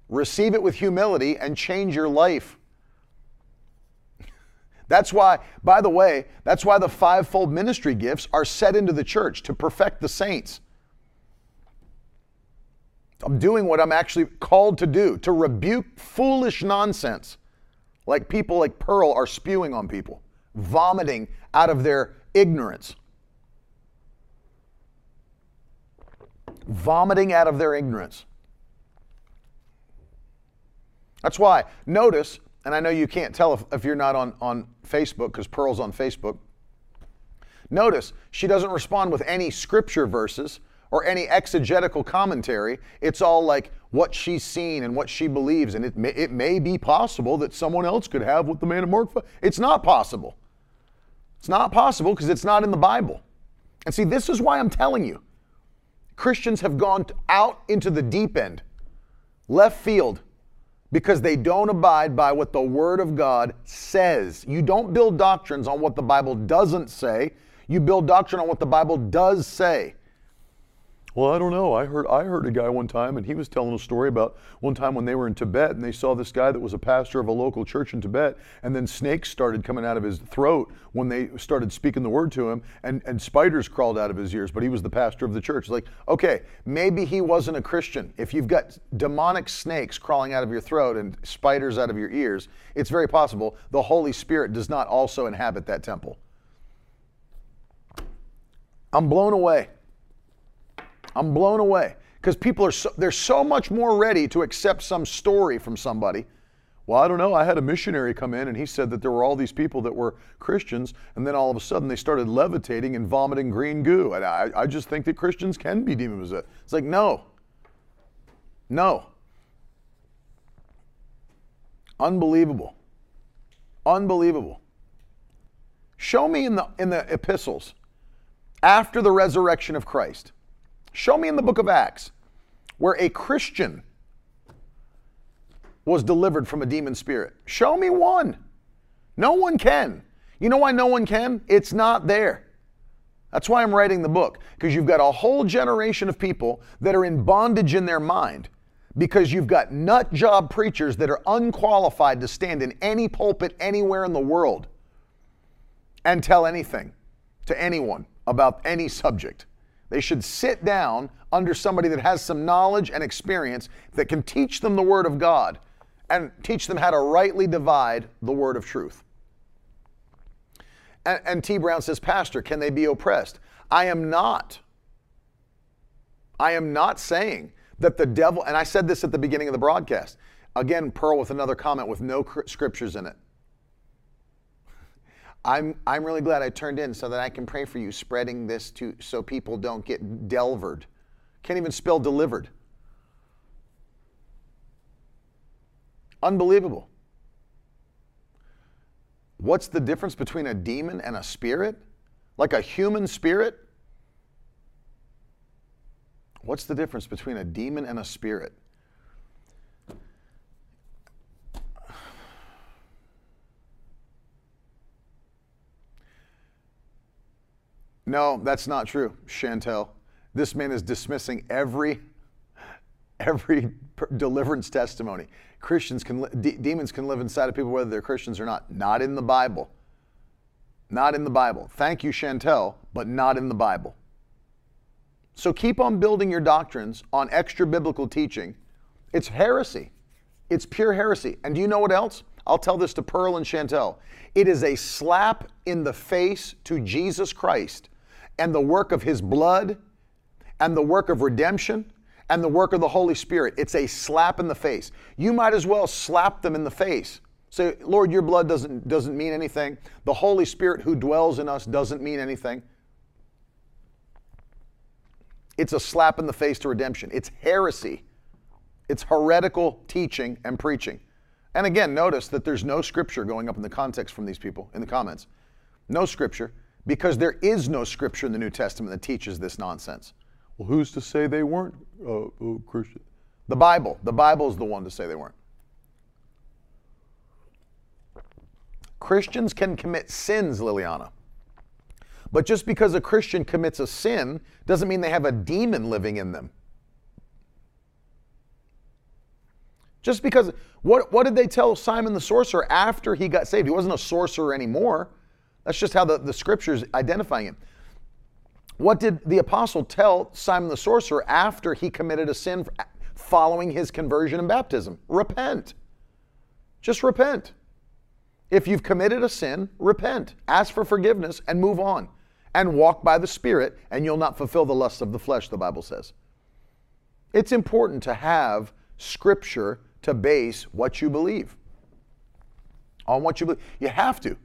Receive it with humility and change your life. That's why, by the way, that's why the fivefold ministry gifts are set into the church to perfect the saints. I'm doing what I'm actually called to do, to rebuke foolish nonsense like people like Pearl are spewing on people, vomiting out of their ignorance. Vomiting out of their ignorance. That's why, notice, and I know you can't tell if, if you're not on, on Facebook, because Pearl's on Facebook. Notice, she doesn't respond with any scripture verses or any exegetical commentary. It's all like what she's seen and what she believes. And it may, it may be possible that someone else could have what the man of Mark. It's not possible. It's not possible because it's not in the Bible. And see, this is why I'm telling you Christians have gone out into the deep end, left field, because they don't abide by what the Word of God says. You don't build doctrines on what the Bible doesn't say, you build doctrine on what the Bible does say. Well, I don't know. I heard I heard a guy one time, and he was telling a story about one time when they were in Tibet, and they saw this guy that was a pastor of a local church in Tibet, and then snakes started coming out of his throat when they started speaking the word to him, and, and spiders crawled out of his ears. But he was the pastor of the church. It's like, okay, maybe he wasn't a Christian. If you've got demonic snakes crawling out of your throat and spiders out of your ears, it's very possible the Holy Spirit does not also inhabit that temple. I'm blown away. I'm blown away because people are so, they're so much more ready to accept some story from somebody. Well, I don't know. I had a missionary come in and he said that there were all these people that were Christians, and then all of a sudden they started levitating and vomiting green goo. And I, I just think that Christians can be demon possessed. It's like, no. No. Unbelievable. Unbelievable. Show me in the in the epistles after the resurrection of Christ. Show me in the book of Acts where a Christian was delivered from a demon spirit. Show me one. No one can. You know why no one can? It's not there. That's why I'm writing the book, because you've got a whole generation of people that are in bondage in their mind because you've got nut job preachers that are unqualified to stand in any pulpit anywhere in the world and tell anything to anyone about any subject. They should sit down under somebody that has some knowledge and experience that can teach them the Word of God and teach them how to rightly divide the Word of truth. And, and T. Brown says, Pastor, can they be oppressed? I am not. I am not saying that the devil, and I said this at the beginning of the broadcast. Again, Pearl with another comment with no scriptures in it. I'm, I'm really glad I turned in so that I can pray for you, spreading this to so people don't get delvered. Can't even spell delivered. Unbelievable. What's the difference between a demon and a spirit? Like a human spirit? What's the difference between a demon and a spirit? No, that's not true, Chantel. This man is dismissing every every deliverance testimony. Christians can de- demons can live inside of people whether they're Christians or not. Not in the Bible. Not in the Bible. Thank you, Chantel, but not in the Bible. So keep on building your doctrines on extra biblical teaching. It's heresy. It's pure heresy. And do you know what else? I'll tell this to Pearl and Chantel. It is a slap in the face to Jesus Christ and the work of his blood and the work of redemption and the work of the Holy Spirit. It's a slap in the face. You might as well slap them in the face. Say, Lord, your blood doesn't, doesn't mean anything. The Holy Spirit who dwells in us doesn't mean anything. It's a slap in the face to redemption. It's heresy. It's heretical teaching and preaching. And again, notice that there's no scripture going up in the context from these people in the comments. No scripture, because there is no scripture in the New Testament that teaches this nonsense. Well, who's to say they weren't uh, uh, Christian? The Bible. The Bible is the one to say they weren't. Christians can commit sins, Liliana. But just because a Christian commits a sin doesn't mean they have a demon living in them. Just because, what, what did they tell Simon the sorcerer after he got saved? He wasn't a sorcerer anymore. That's just how the, the scriptures identifying him. What did the apostle tell Simon the sorcerer after he committed a sin following his conversion and baptism? Repent. Just repent. If you've committed a sin, repent, ask for forgiveness, and move on. And walk by the Spirit, and you'll not fulfill the lusts of the flesh, the Bible says. It's important to have scripture to base what you believe. On what you believe. You have to.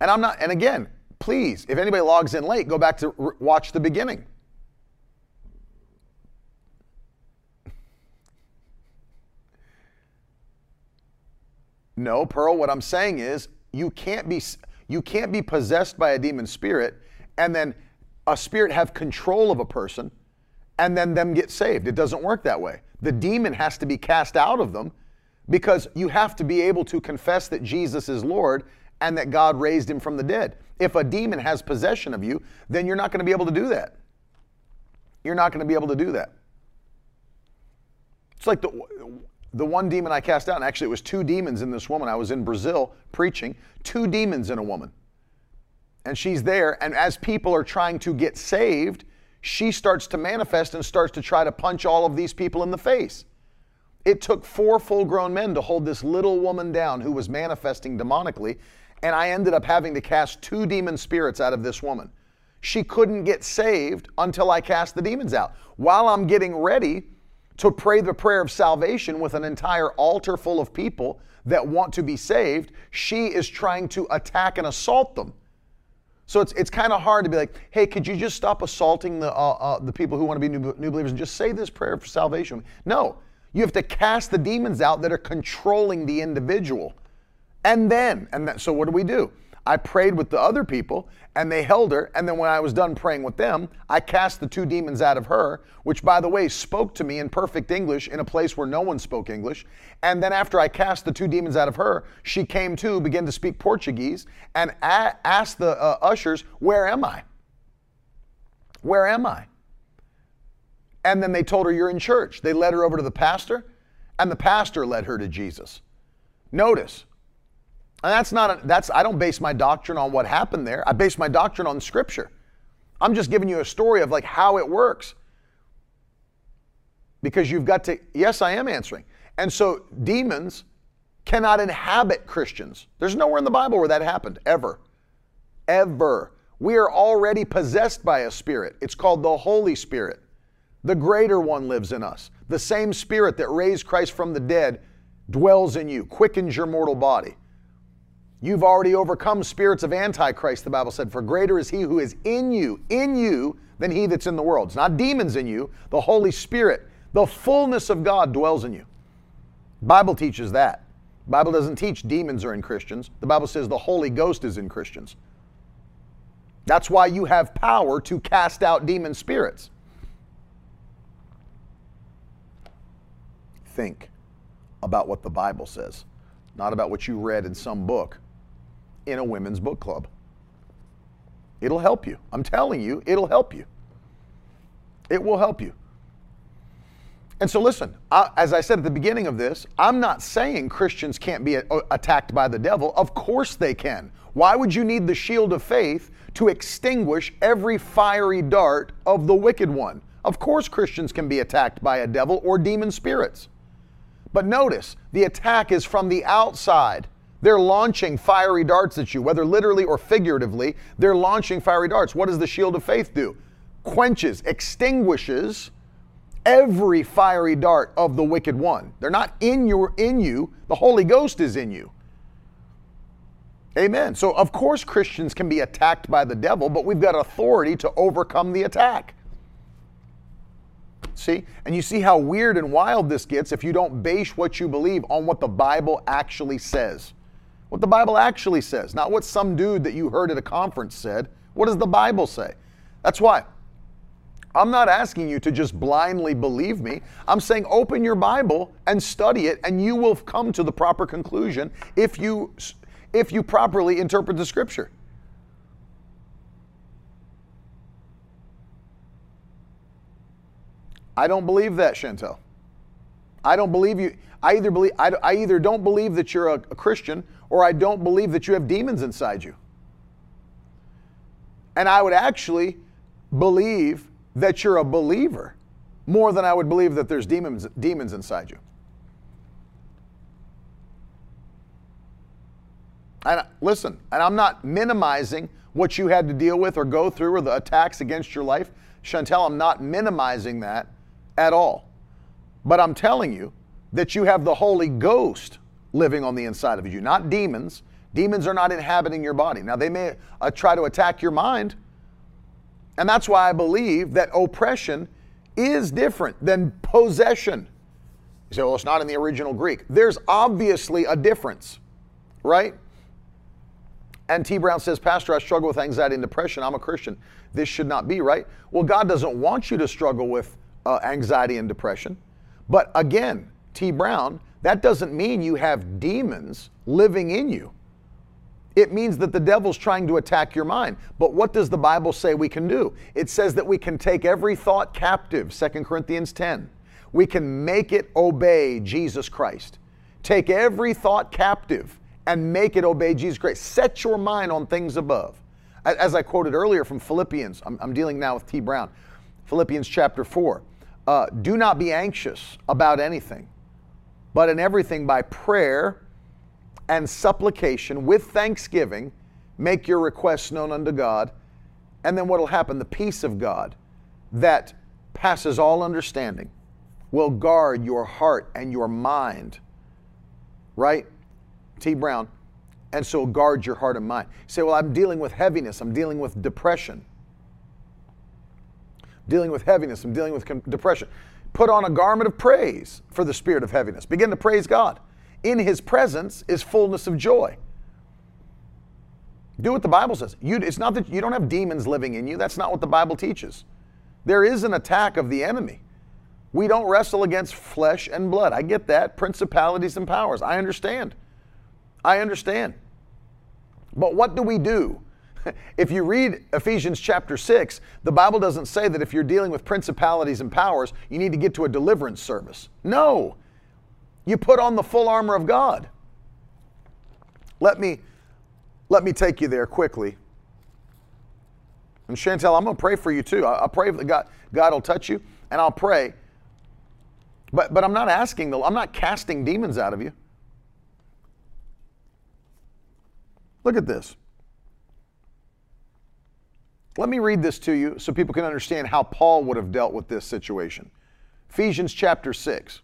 And I'm not, and again, please, if anybody logs in late, go back to r- watch the beginning. No, Pearl, what I'm saying is you can't be you can't be possessed by a demon spirit and then a spirit have control of a person and then them get saved. It doesn't work that way. The demon has to be cast out of them because you have to be able to confess that Jesus is Lord and that God raised him from the dead. If a demon has possession of you, then you're not going to be able to do that. You're not going to be able to do that. It's like the, the one demon I cast out, and actually it was two demons in this woman. I was in Brazil preaching, two demons in a woman. And she's there, and as people are trying to get saved, she starts to manifest and starts to try to punch all of these people in the face. It took four full grown men to hold this little woman down who was manifesting demonically and I ended up having to cast two demon spirits out of this woman. She couldn't get saved until I cast the demons out. While I'm getting ready to pray the prayer of salvation with an entire altar full of people that want to be saved, she is trying to attack and assault them. So it's, it's kind of hard to be like, hey, could you just stop assaulting the, uh, uh, the people who want to be new, new believers and just say this prayer for salvation? No, you have to cast the demons out that are controlling the individual And then, and that, so what do we do? I prayed with the other people and they held her. And then when I was done praying with them, I cast the two demons out of her, which, by the way, spoke to me in perfect English in a place where no one spoke English. And then after I cast the two demons out of her, she came to, began to speak Portuguese, and a- asked the uh, ushers, Where am I? Where am I? And then they told her, You're in church. They led her over to the pastor, and the pastor led her to Jesus. Notice, and that's not, a, that's, I don't base my doctrine on what happened there. I base my doctrine on scripture. I'm just giving you a story of like how it works. Because you've got to, yes, I am answering. And so demons cannot inhabit Christians. There's nowhere in the Bible where that happened, ever. Ever. We are already possessed by a spirit. It's called the Holy Spirit. The greater one lives in us. The same spirit that raised Christ from the dead dwells in you, quickens your mortal body. You've already overcome spirits of Antichrist, the Bible said, for greater is he who is in you, in you, than he that's in the world. It's not demons in you, the Holy Spirit. The fullness of God dwells in you. Bible teaches that. Bible doesn't teach demons are in Christians. The Bible says the Holy Ghost is in Christians. That's why you have power to cast out demon spirits. Think about what the Bible says, not about what you read in some book in a women's book club. It'll help you. I'm telling you, it'll help you. It will help you. And so, listen, I, as I said at the beginning of this, I'm not saying Christians can't be a, attacked by the devil. Of course they can. Why would you need the shield of faith to extinguish every fiery dart of the wicked one? Of course, Christians can be attacked by a devil or demon spirits. But notice, the attack is from the outside. They're launching fiery darts at you, whether literally or figuratively. They're launching fiery darts. What does the shield of faith do? Quenches, extinguishes every fiery dart of the wicked one. They're not in your in you. The Holy Ghost is in you. Amen. So of course Christians can be attacked by the devil, but we've got authority to overcome the attack. See? And you see how weird and wild this gets if you don't base what you believe on what the Bible actually says. What the Bible actually says, not what some dude that you heard at a conference said. What does the Bible say? That's why I'm not asking you to just blindly believe me. I'm saying open your Bible and study it, and you will come to the proper conclusion if you, if you properly interpret the scripture. I don't believe that, Chantel. I don't believe you. I either believe I, I either don't believe that you're a, a Christian or I don't believe that you have demons inside you. And I would actually believe that you're a believer more than I would believe that there's demons, demons inside you. And listen, and I'm not minimizing what you had to deal with or go through or the attacks against your life. Chantel, I'm not minimizing that at all. But I'm telling you that you have the Holy Ghost living on the inside of you, not demons. Demons are not inhabiting your body. Now, they may uh, try to attack your mind. And that's why I believe that oppression is different than possession. You say, well, it's not in the original Greek. There's obviously a difference, right? And T. Brown says, Pastor, I struggle with anxiety and depression. I'm a Christian. This should not be, right? Well, God doesn't want you to struggle with uh, anxiety and depression. But again, T. Brown, that doesn't mean you have demons living in you. It means that the devil's trying to attack your mind. But what does the Bible say we can do? It says that we can take every thought captive, 2 Corinthians 10. We can make it obey Jesus Christ. Take every thought captive and make it obey Jesus Christ. Set your mind on things above. As I quoted earlier from Philippians, I'm, I'm dealing now with T. Brown, Philippians chapter 4. Uh, do not be anxious about anything, but in everything by prayer and supplication with thanksgiving, make your requests known unto God. And then what will happen? The peace of God that passes all understanding will guard your heart and your mind. Right? T. Brown. And so guard your heart and mind. You say, well, I'm dealing with heaviness, I'm dealing with depression dealing with heaviness, I'm dealing with depression. Put on a garment of praise for the spirit of heaviness. Begin to praise God. in his presence is fullness of joy. Do what the Bible says. You, it's not that you don't have demons living in you. That's not what the Bible teaches. There is an attack of the enemy. We don't wrestle against flesh and blood. I get that. Principalities and powers. I understand. I understand. But what do we do? If you read Ephesians chapter 6, the Bible doesn't say that if you're dealing with principalities and powers, you need to get to a deliverance service. No. You put on the full armor of God. Let me let me take you there quickly. And Chantel, I'm going to pray for you too. I'll pray that God, God will touch you, and I'll pray. But, but I'm not asking, the, I'm not casting demons out of you. Look at this. Let me read this to you so people can understand how Paul would have dealt with this situation. Ephesians chapter 6,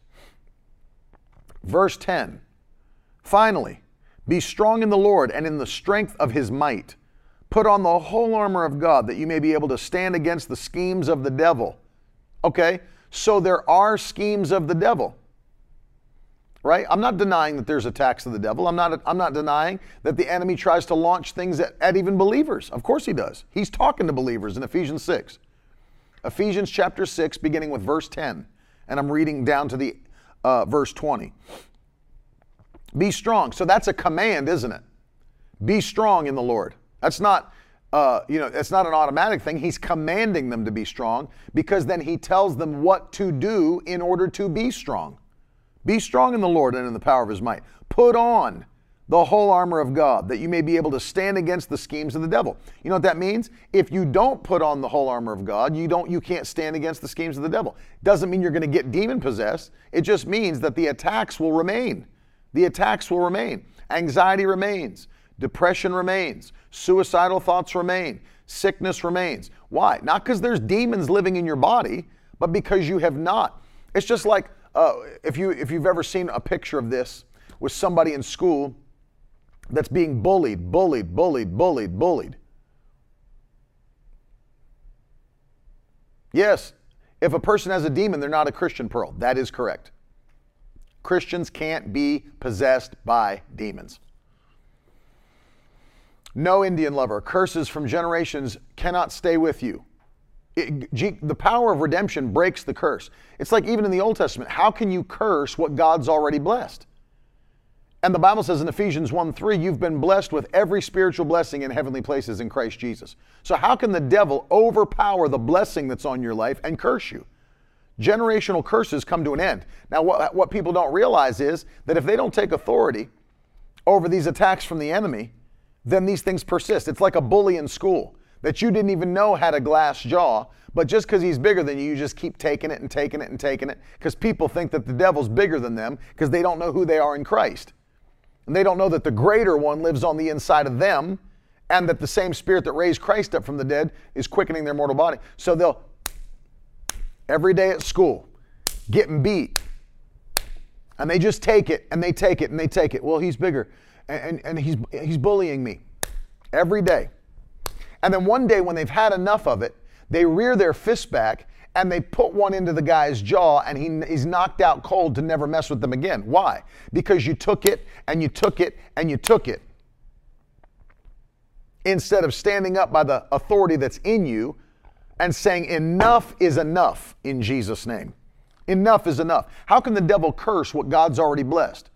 verse 10. Finally, be strong in the Lord and in the strength of his might. Put on the whole armor of God that you may be able to stand against the schemes of the devil. Okay? So there are schemes of the devil. Right? I'm not denying that there's attacks of the devil. I'm not, I'm not denying that the enemy tries to launch things at, at even believers. Of course he does. He's talking to believers in Ephesians 6. Ephesians chapter 6, beginning with verse 10. And I'm reading down to the uh, verse 20. Be strong. So that's a command, isn't it? Be strong in the Lord. That's not, uh, you know, it's not an automatic thing. He's commanding them to be strong because then he tells them what to do in order to be strong. Be strong in the Lord and in the power of his might. Put on the whole armor of God that you may be able to stand against the schemes of the devil. You know what that means? If you don't put on the whole armor of God, you don't you can't stand against the schemes of the devil. Doesn't mean you're going to get demon possessed. It just means that the attacks will remain. The attacks will remain. Anxiety remains. Depression remains. Suicidal thoughts remain. Sickness remains. Why? Not because there's demons living in your body, but because you have not. It's just like uh, if you if you've ever seen a picture of this with somebody in school that's being bullied, bullied, bullied, bullied, bullied. Yes, if a person has a demon, they're not a Christian pearl. That is correct. Christians can't be possessed by demons. No Indian lover, curses from generations cannot stay with you. It, the power of redemption breaks the curse. It's like even in the Old Testament, how can you curse what God's already blessed? And the Bible says in Ephesians 1 3, you've been blessed with every spiritual blessing in heavenly places in Christ Jesus. So, how can the devil overpower the blessing that's on your life and curse you? generational curses come to an end. Now, what, what people don't realize is that if they don't take authority over these attacks from the enemy, then these things persist. It's like a bully in school that you didn't even know had a glass jaw, but just because he's bigger than you, you just keep taking it and taking it and taking it because people think that the devil's bigger than them because they don't know who they are in Christ. And they don't know that the greater one lives on the inside of them and that the same spirit that raised Christ up from the dead is quickening their mortal body. So they'll every day at school, getting beat. And they just take it and they take it and they take it. Well, he's bigger and, and, and he's, he's bullying me every day. And then one day, when they've had enough of it, they rear their fist back and they put one into the guy's jaw and he, he's knocked out cold to never mess with them again. Why? Because you took it and you took it and you took it. Instead of standing up by the authority that's in you and saying, Enough is enough in Jesus' name. Enough is enough. How can the devil curse what God's already blessed?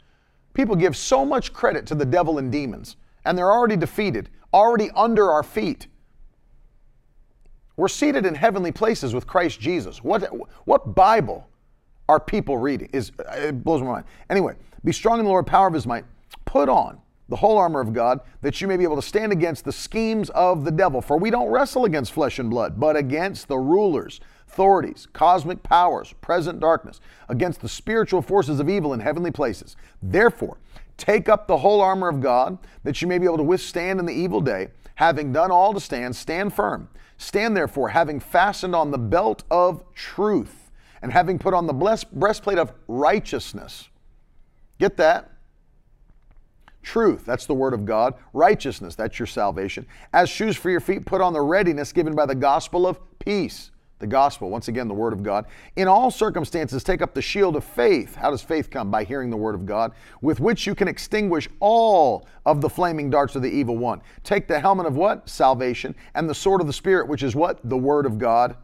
People give so much credit to the devil and demons, and they're already defeated, already under our feet. We're seated in heavenly places with Christ Jesus. What, what Bible are people reading? Is, it blows my mind. Anyway, be strong in the Lord, power of his might. Put on the whole armor of God, that you may be able to stand against the schemes of the devil. For we don't wrestle against flesh and blood, but against the rulers, authorities, cosmic powers, present darkness, against the spiritual forces of evil in heavenly places. Therefore, take up the whole armor of God, that you may be able to withstand in the evil day. Having done all to stand, stand firm. Stand therefore, having fastened on the belt of truth, and having put on the breastplate of righteousness. Get that? Truth, that's the word of God. Righteousness, that's your salvation. As shoes for your feet, put on the readiness given by the gospel of peace. The gospel, once again, the word of God. In all circumstances, take up the shield of faith. How does faith come? By hearing the word of God, with which you can extinguish all of the flaming darts of the evil one. Take the helmet of what? Salvation. And the sword of the Spirit, which is what? The word of God.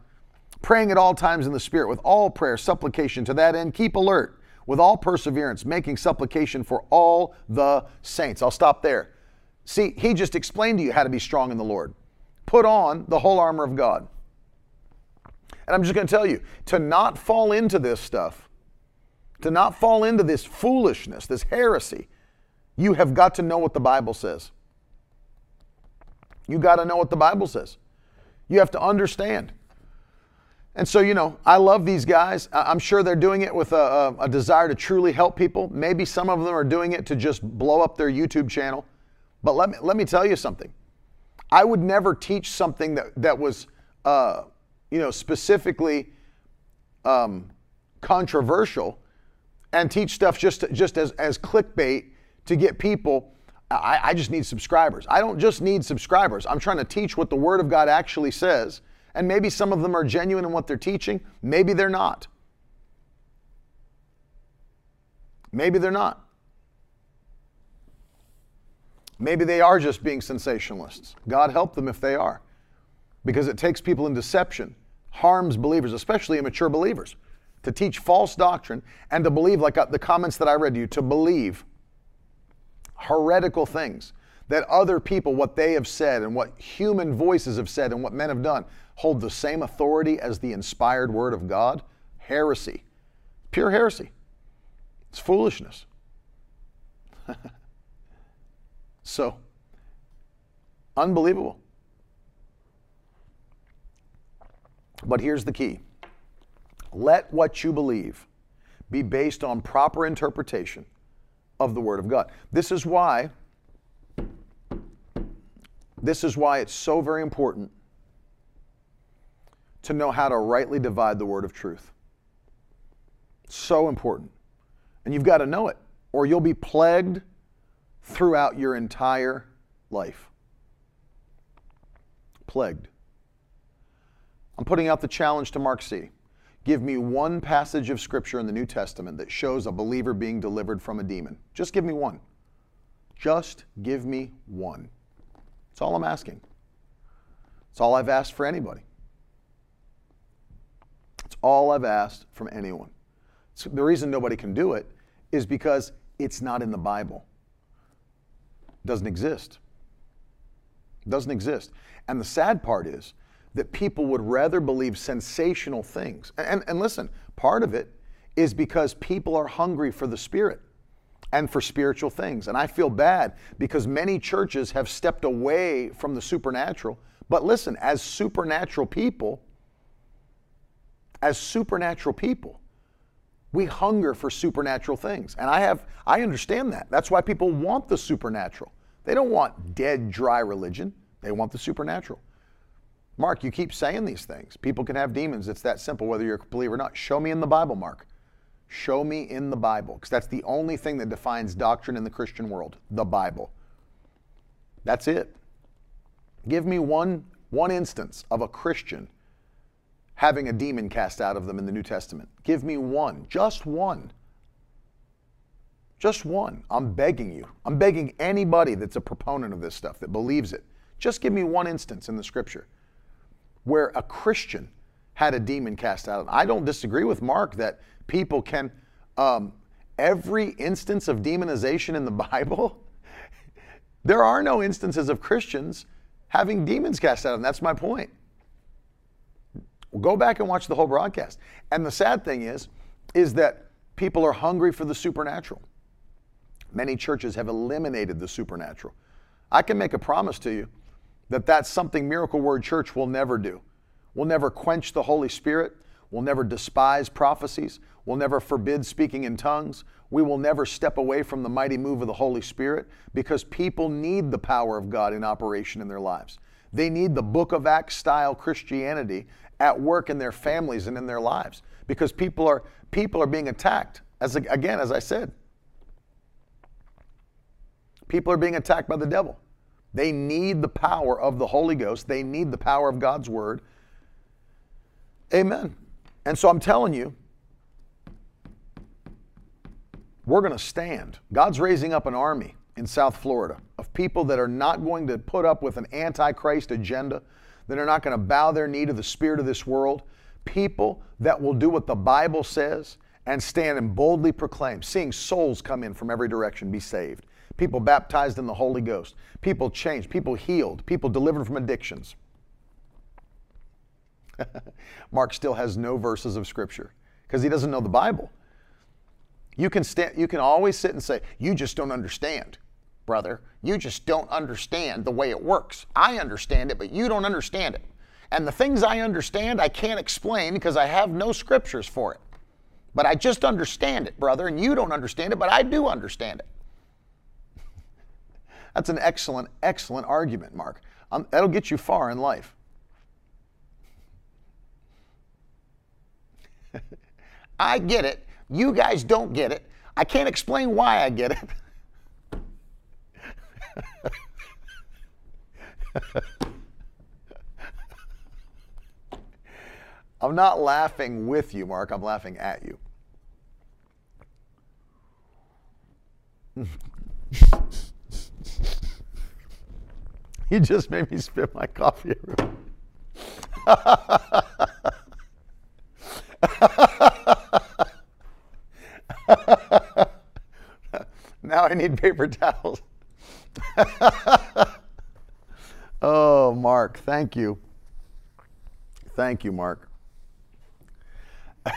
Praying at all times in the Spirit with all prayer, supplication. To that end, keep alert with all perseverance, making supplication for all the saints. I'll stop there. See, he just explained to you how to be strong in the Lord. Put on the whole armor of God. And I'm just going to tell you to not fall into this stuff, to not fall into this foolishness, this heresy, you have got to know what the Bible says. You got to know what the Bible says. You have to understand. And so, you know, I love these guys. I'm sure they're doing it with a, a, desire to truly help people. Maybe some of them are doing it to just blow up their YouTube channel. But let me, let me tell you something. I would never teach something that, that was uh, you know, specifically um, controversial and teach stuff just just as as clickbait to get people. I, I just need subscribers. I don't just need subscribers. I'm trying to teach what the Word of God actually says. And maybe some of them are genuine in what they're teaching. Maybe they're not. Maybe they're not. Maybe they are just being sensationalists. God help them if they are. Because it takes people in deception harms believers, especially immature believers, to teach false doctrine and to believe, like uh, the comments that I read to you, to believe heretical things that other people, what they have said and what human voices have said and what men have done, hold the same authority as the inspired word of God. Heresy. Pure heresy. It's foolishness. so, unbelievable. But here's the key let what you believe be based on proper interpretation of the Word of God. This is why. This is why it's so very important to know how to rightly divide the word of truth. So important. And you've got to know it, or you'll be plagued throughout your entire life. Plagued. I'm putting out the challenge to Mark C. Give me one passage of scripture in the New Testament that shows a believer being delivered from a demon. Just give me one. Just give me one. That's all I'm asking. That's all I've asked for anybody. It's all I've asked from anyone. So the reason nobody can do it is because it's not in the Bible. It doesn't exist. It doesn't exist. And the sad part is that people would rather believe sensational things. And, and listen, part of it is because people are hungry for the Spirit and for spiritual things. And I feel bad because many churches have stepped away from the supernatural. But listen, as supernatural people, as supernatural people, we hunger for supernatural things. And I have I understand that. That's why people want the supernatural. They don't want dead dry religion. They want the supernatural. Mark, you keep saying these things. People can have demons. It's that simple, whether you're a believer or not. Show me in the Bible, Mark. Show me in the Bible, because that's the only thing that defines doctrine in the Christian world the Bible. That's it. Give me one, one instance of a Christian having a demon cast out of them in the New Testament. Give me one, just one. Just one. I'm begging you. I'm begging anybody that's a proponent of this stuff, that believes it. Just give me one instance in the scripture where a Christian had a demon cast out. I don't disagree with Mark that people can, um, every instance of demonization in the Bible, there are no instances of Christians having demons cast out And. That's my point. Go back and watch the whole broadcast. And the sad thing is, is that people are hungry for the supernatural. Many churches have eliminated the supernatural. I can make a promise to you that that's something Miracle Word Church will never do. We'll never quench the Holy Spirit. We'll never despise prophecies. We'll never forbid speaking in tongues. We will never step away from the mighty move of the Holy Spirit because people need the power of God in operation in their lives. They need the book of Acts style Christianity at work in their families and in their lives because people are people are being attacked. As again, as I said, people are being attacked by the devil. They need the power of the Holy Ghost. They need the power of God's Word. Amen. And so I'm telling you, we're going to stand. God's raising up an army in South Florida of people that are not going to put up with an antichrist agenda, that are not going to bow their knee to the spirit of this world. People that will do what the Bible says and stand and boldly proclaim, seeing souls come in from every direction be saved, people baptized in the Holy Ghost, people changed, people healed, people delivered from addictions. Mark still has no verses of Scripture because he doesn't know the Bible. You can, stand, you can always sit and say, You just don't understand, brother. You just don't understand the way it works. I understand it, but you don't understand it. And the things I understand, I can't explain because I have no scriptures for it. But I just understand it, brother, and you don't understand it, but I do understand it. That's an excellent, excellent argument, Mark. Um, that'll get you far in life. I get it. You guys don't get it. I can't explain why I get it. I'm not laughing with you, Mark. I'm laughing at you. you just made me spit my coffee everywhere. now I need paper towels. oh, Mark, thank you. Thank you, Mark.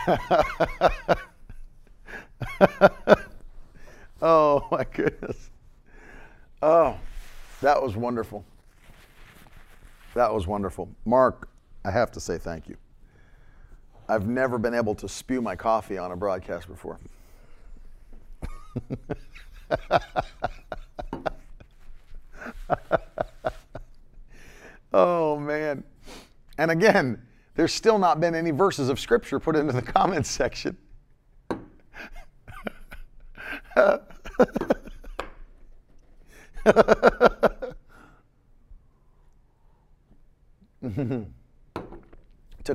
oh, my goodness. Oh, that was wonderful. That was wonderful. Mark, I have to say thank you. I've never been able to spew my coffee on a broadcast before. oh, man. And again, there's still not been any verses of Scripture put into the comments section.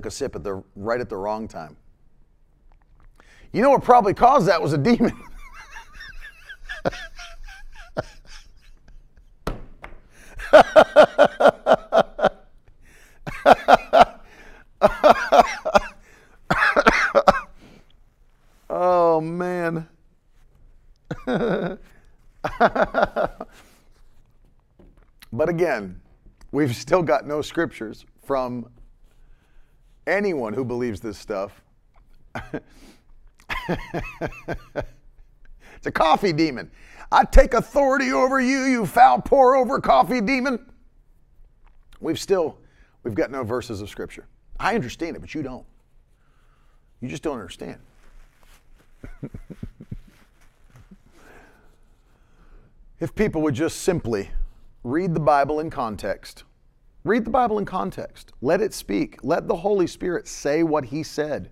Took a sip at the right at the wrong time. You know what probably caused that was a demon. oh man. but again, we've still got no scriptures from anyone who believes this stuff. it's a coffee demon. I take authority over you, you foul pour over coffee demon. We've still, we've got no verses of scripture. I understand it, but you don't. You just don't understand. if people would just simply read the Bible in context, read the Bible in context, let it speak, let the Holy Spirit say what He said,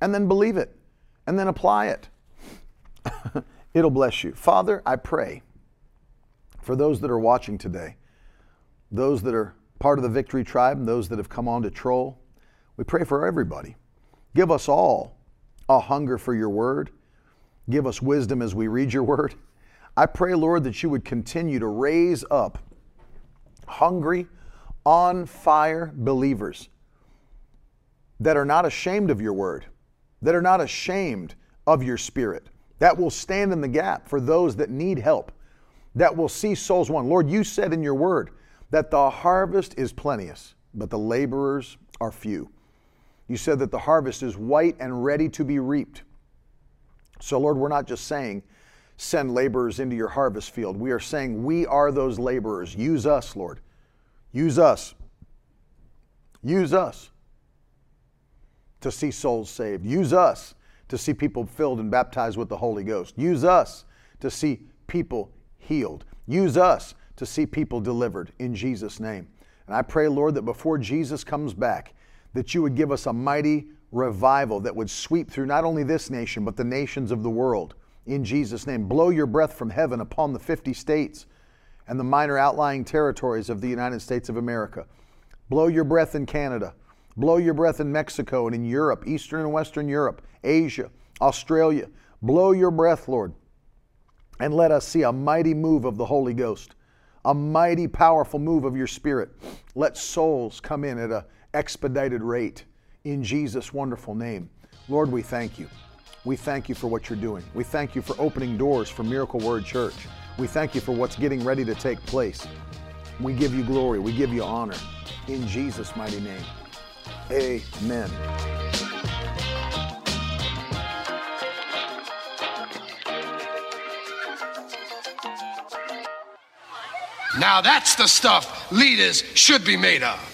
and then believe it, and then apply it. It'll bless you. Father, I pray for those that are watching today, those that are part of the Victory Tribe, and those that have come on to troll. We pray for everybody. Give us all a hunger for your word. Give us wisdom as we read your word. I pray, Lord, that you would continue to raise up hungry, on fire believers that are not ashamed of your word, that are not ashamed of your spirit, that will stand in the gap for those that need help, that will see souls won. Lord, you said in your word that the harvest is plenteous, but the laborers are few. You said that the harvest is white and ready to be reaped. So, Lord, we're not just saying, send laborers into your harvest field. We are saying, we are those laborers. Use us, Lord. Use us. Use us to see souls saved. Use us to see people filled and baptized with the Holy Ghost. Use us to see people healed. Use us to see people delivered in Jesus' name. And I pray, Lord, that before Jesus comes back, that you would give us a mighty revival that would sweep through not only this nation, but the nations of the world. In Jesus' name, blow your breath from heaven upon the 50 states and the minor outlying territories of the United States of America. Blow your breath in Canada Blow your breath in Mexico and in Europe, Eastern and Western Europe, Asia, Australia. Blow your breath, Lord, and let us see a mighty move of the Holy Ghost, a mighty, powerful move of your Spirit. Let souls come in at an expedited rate in Jesus' wonderful name. Lord, we thank you. We thank you for what you're doing. We thank you for opening doors for Miracle Word Church. We thank you for what's getting ready to take place. We give you glory. We give you honor. In Jesus' mighty name. Amen. Now that's the stuff leaders should be made of.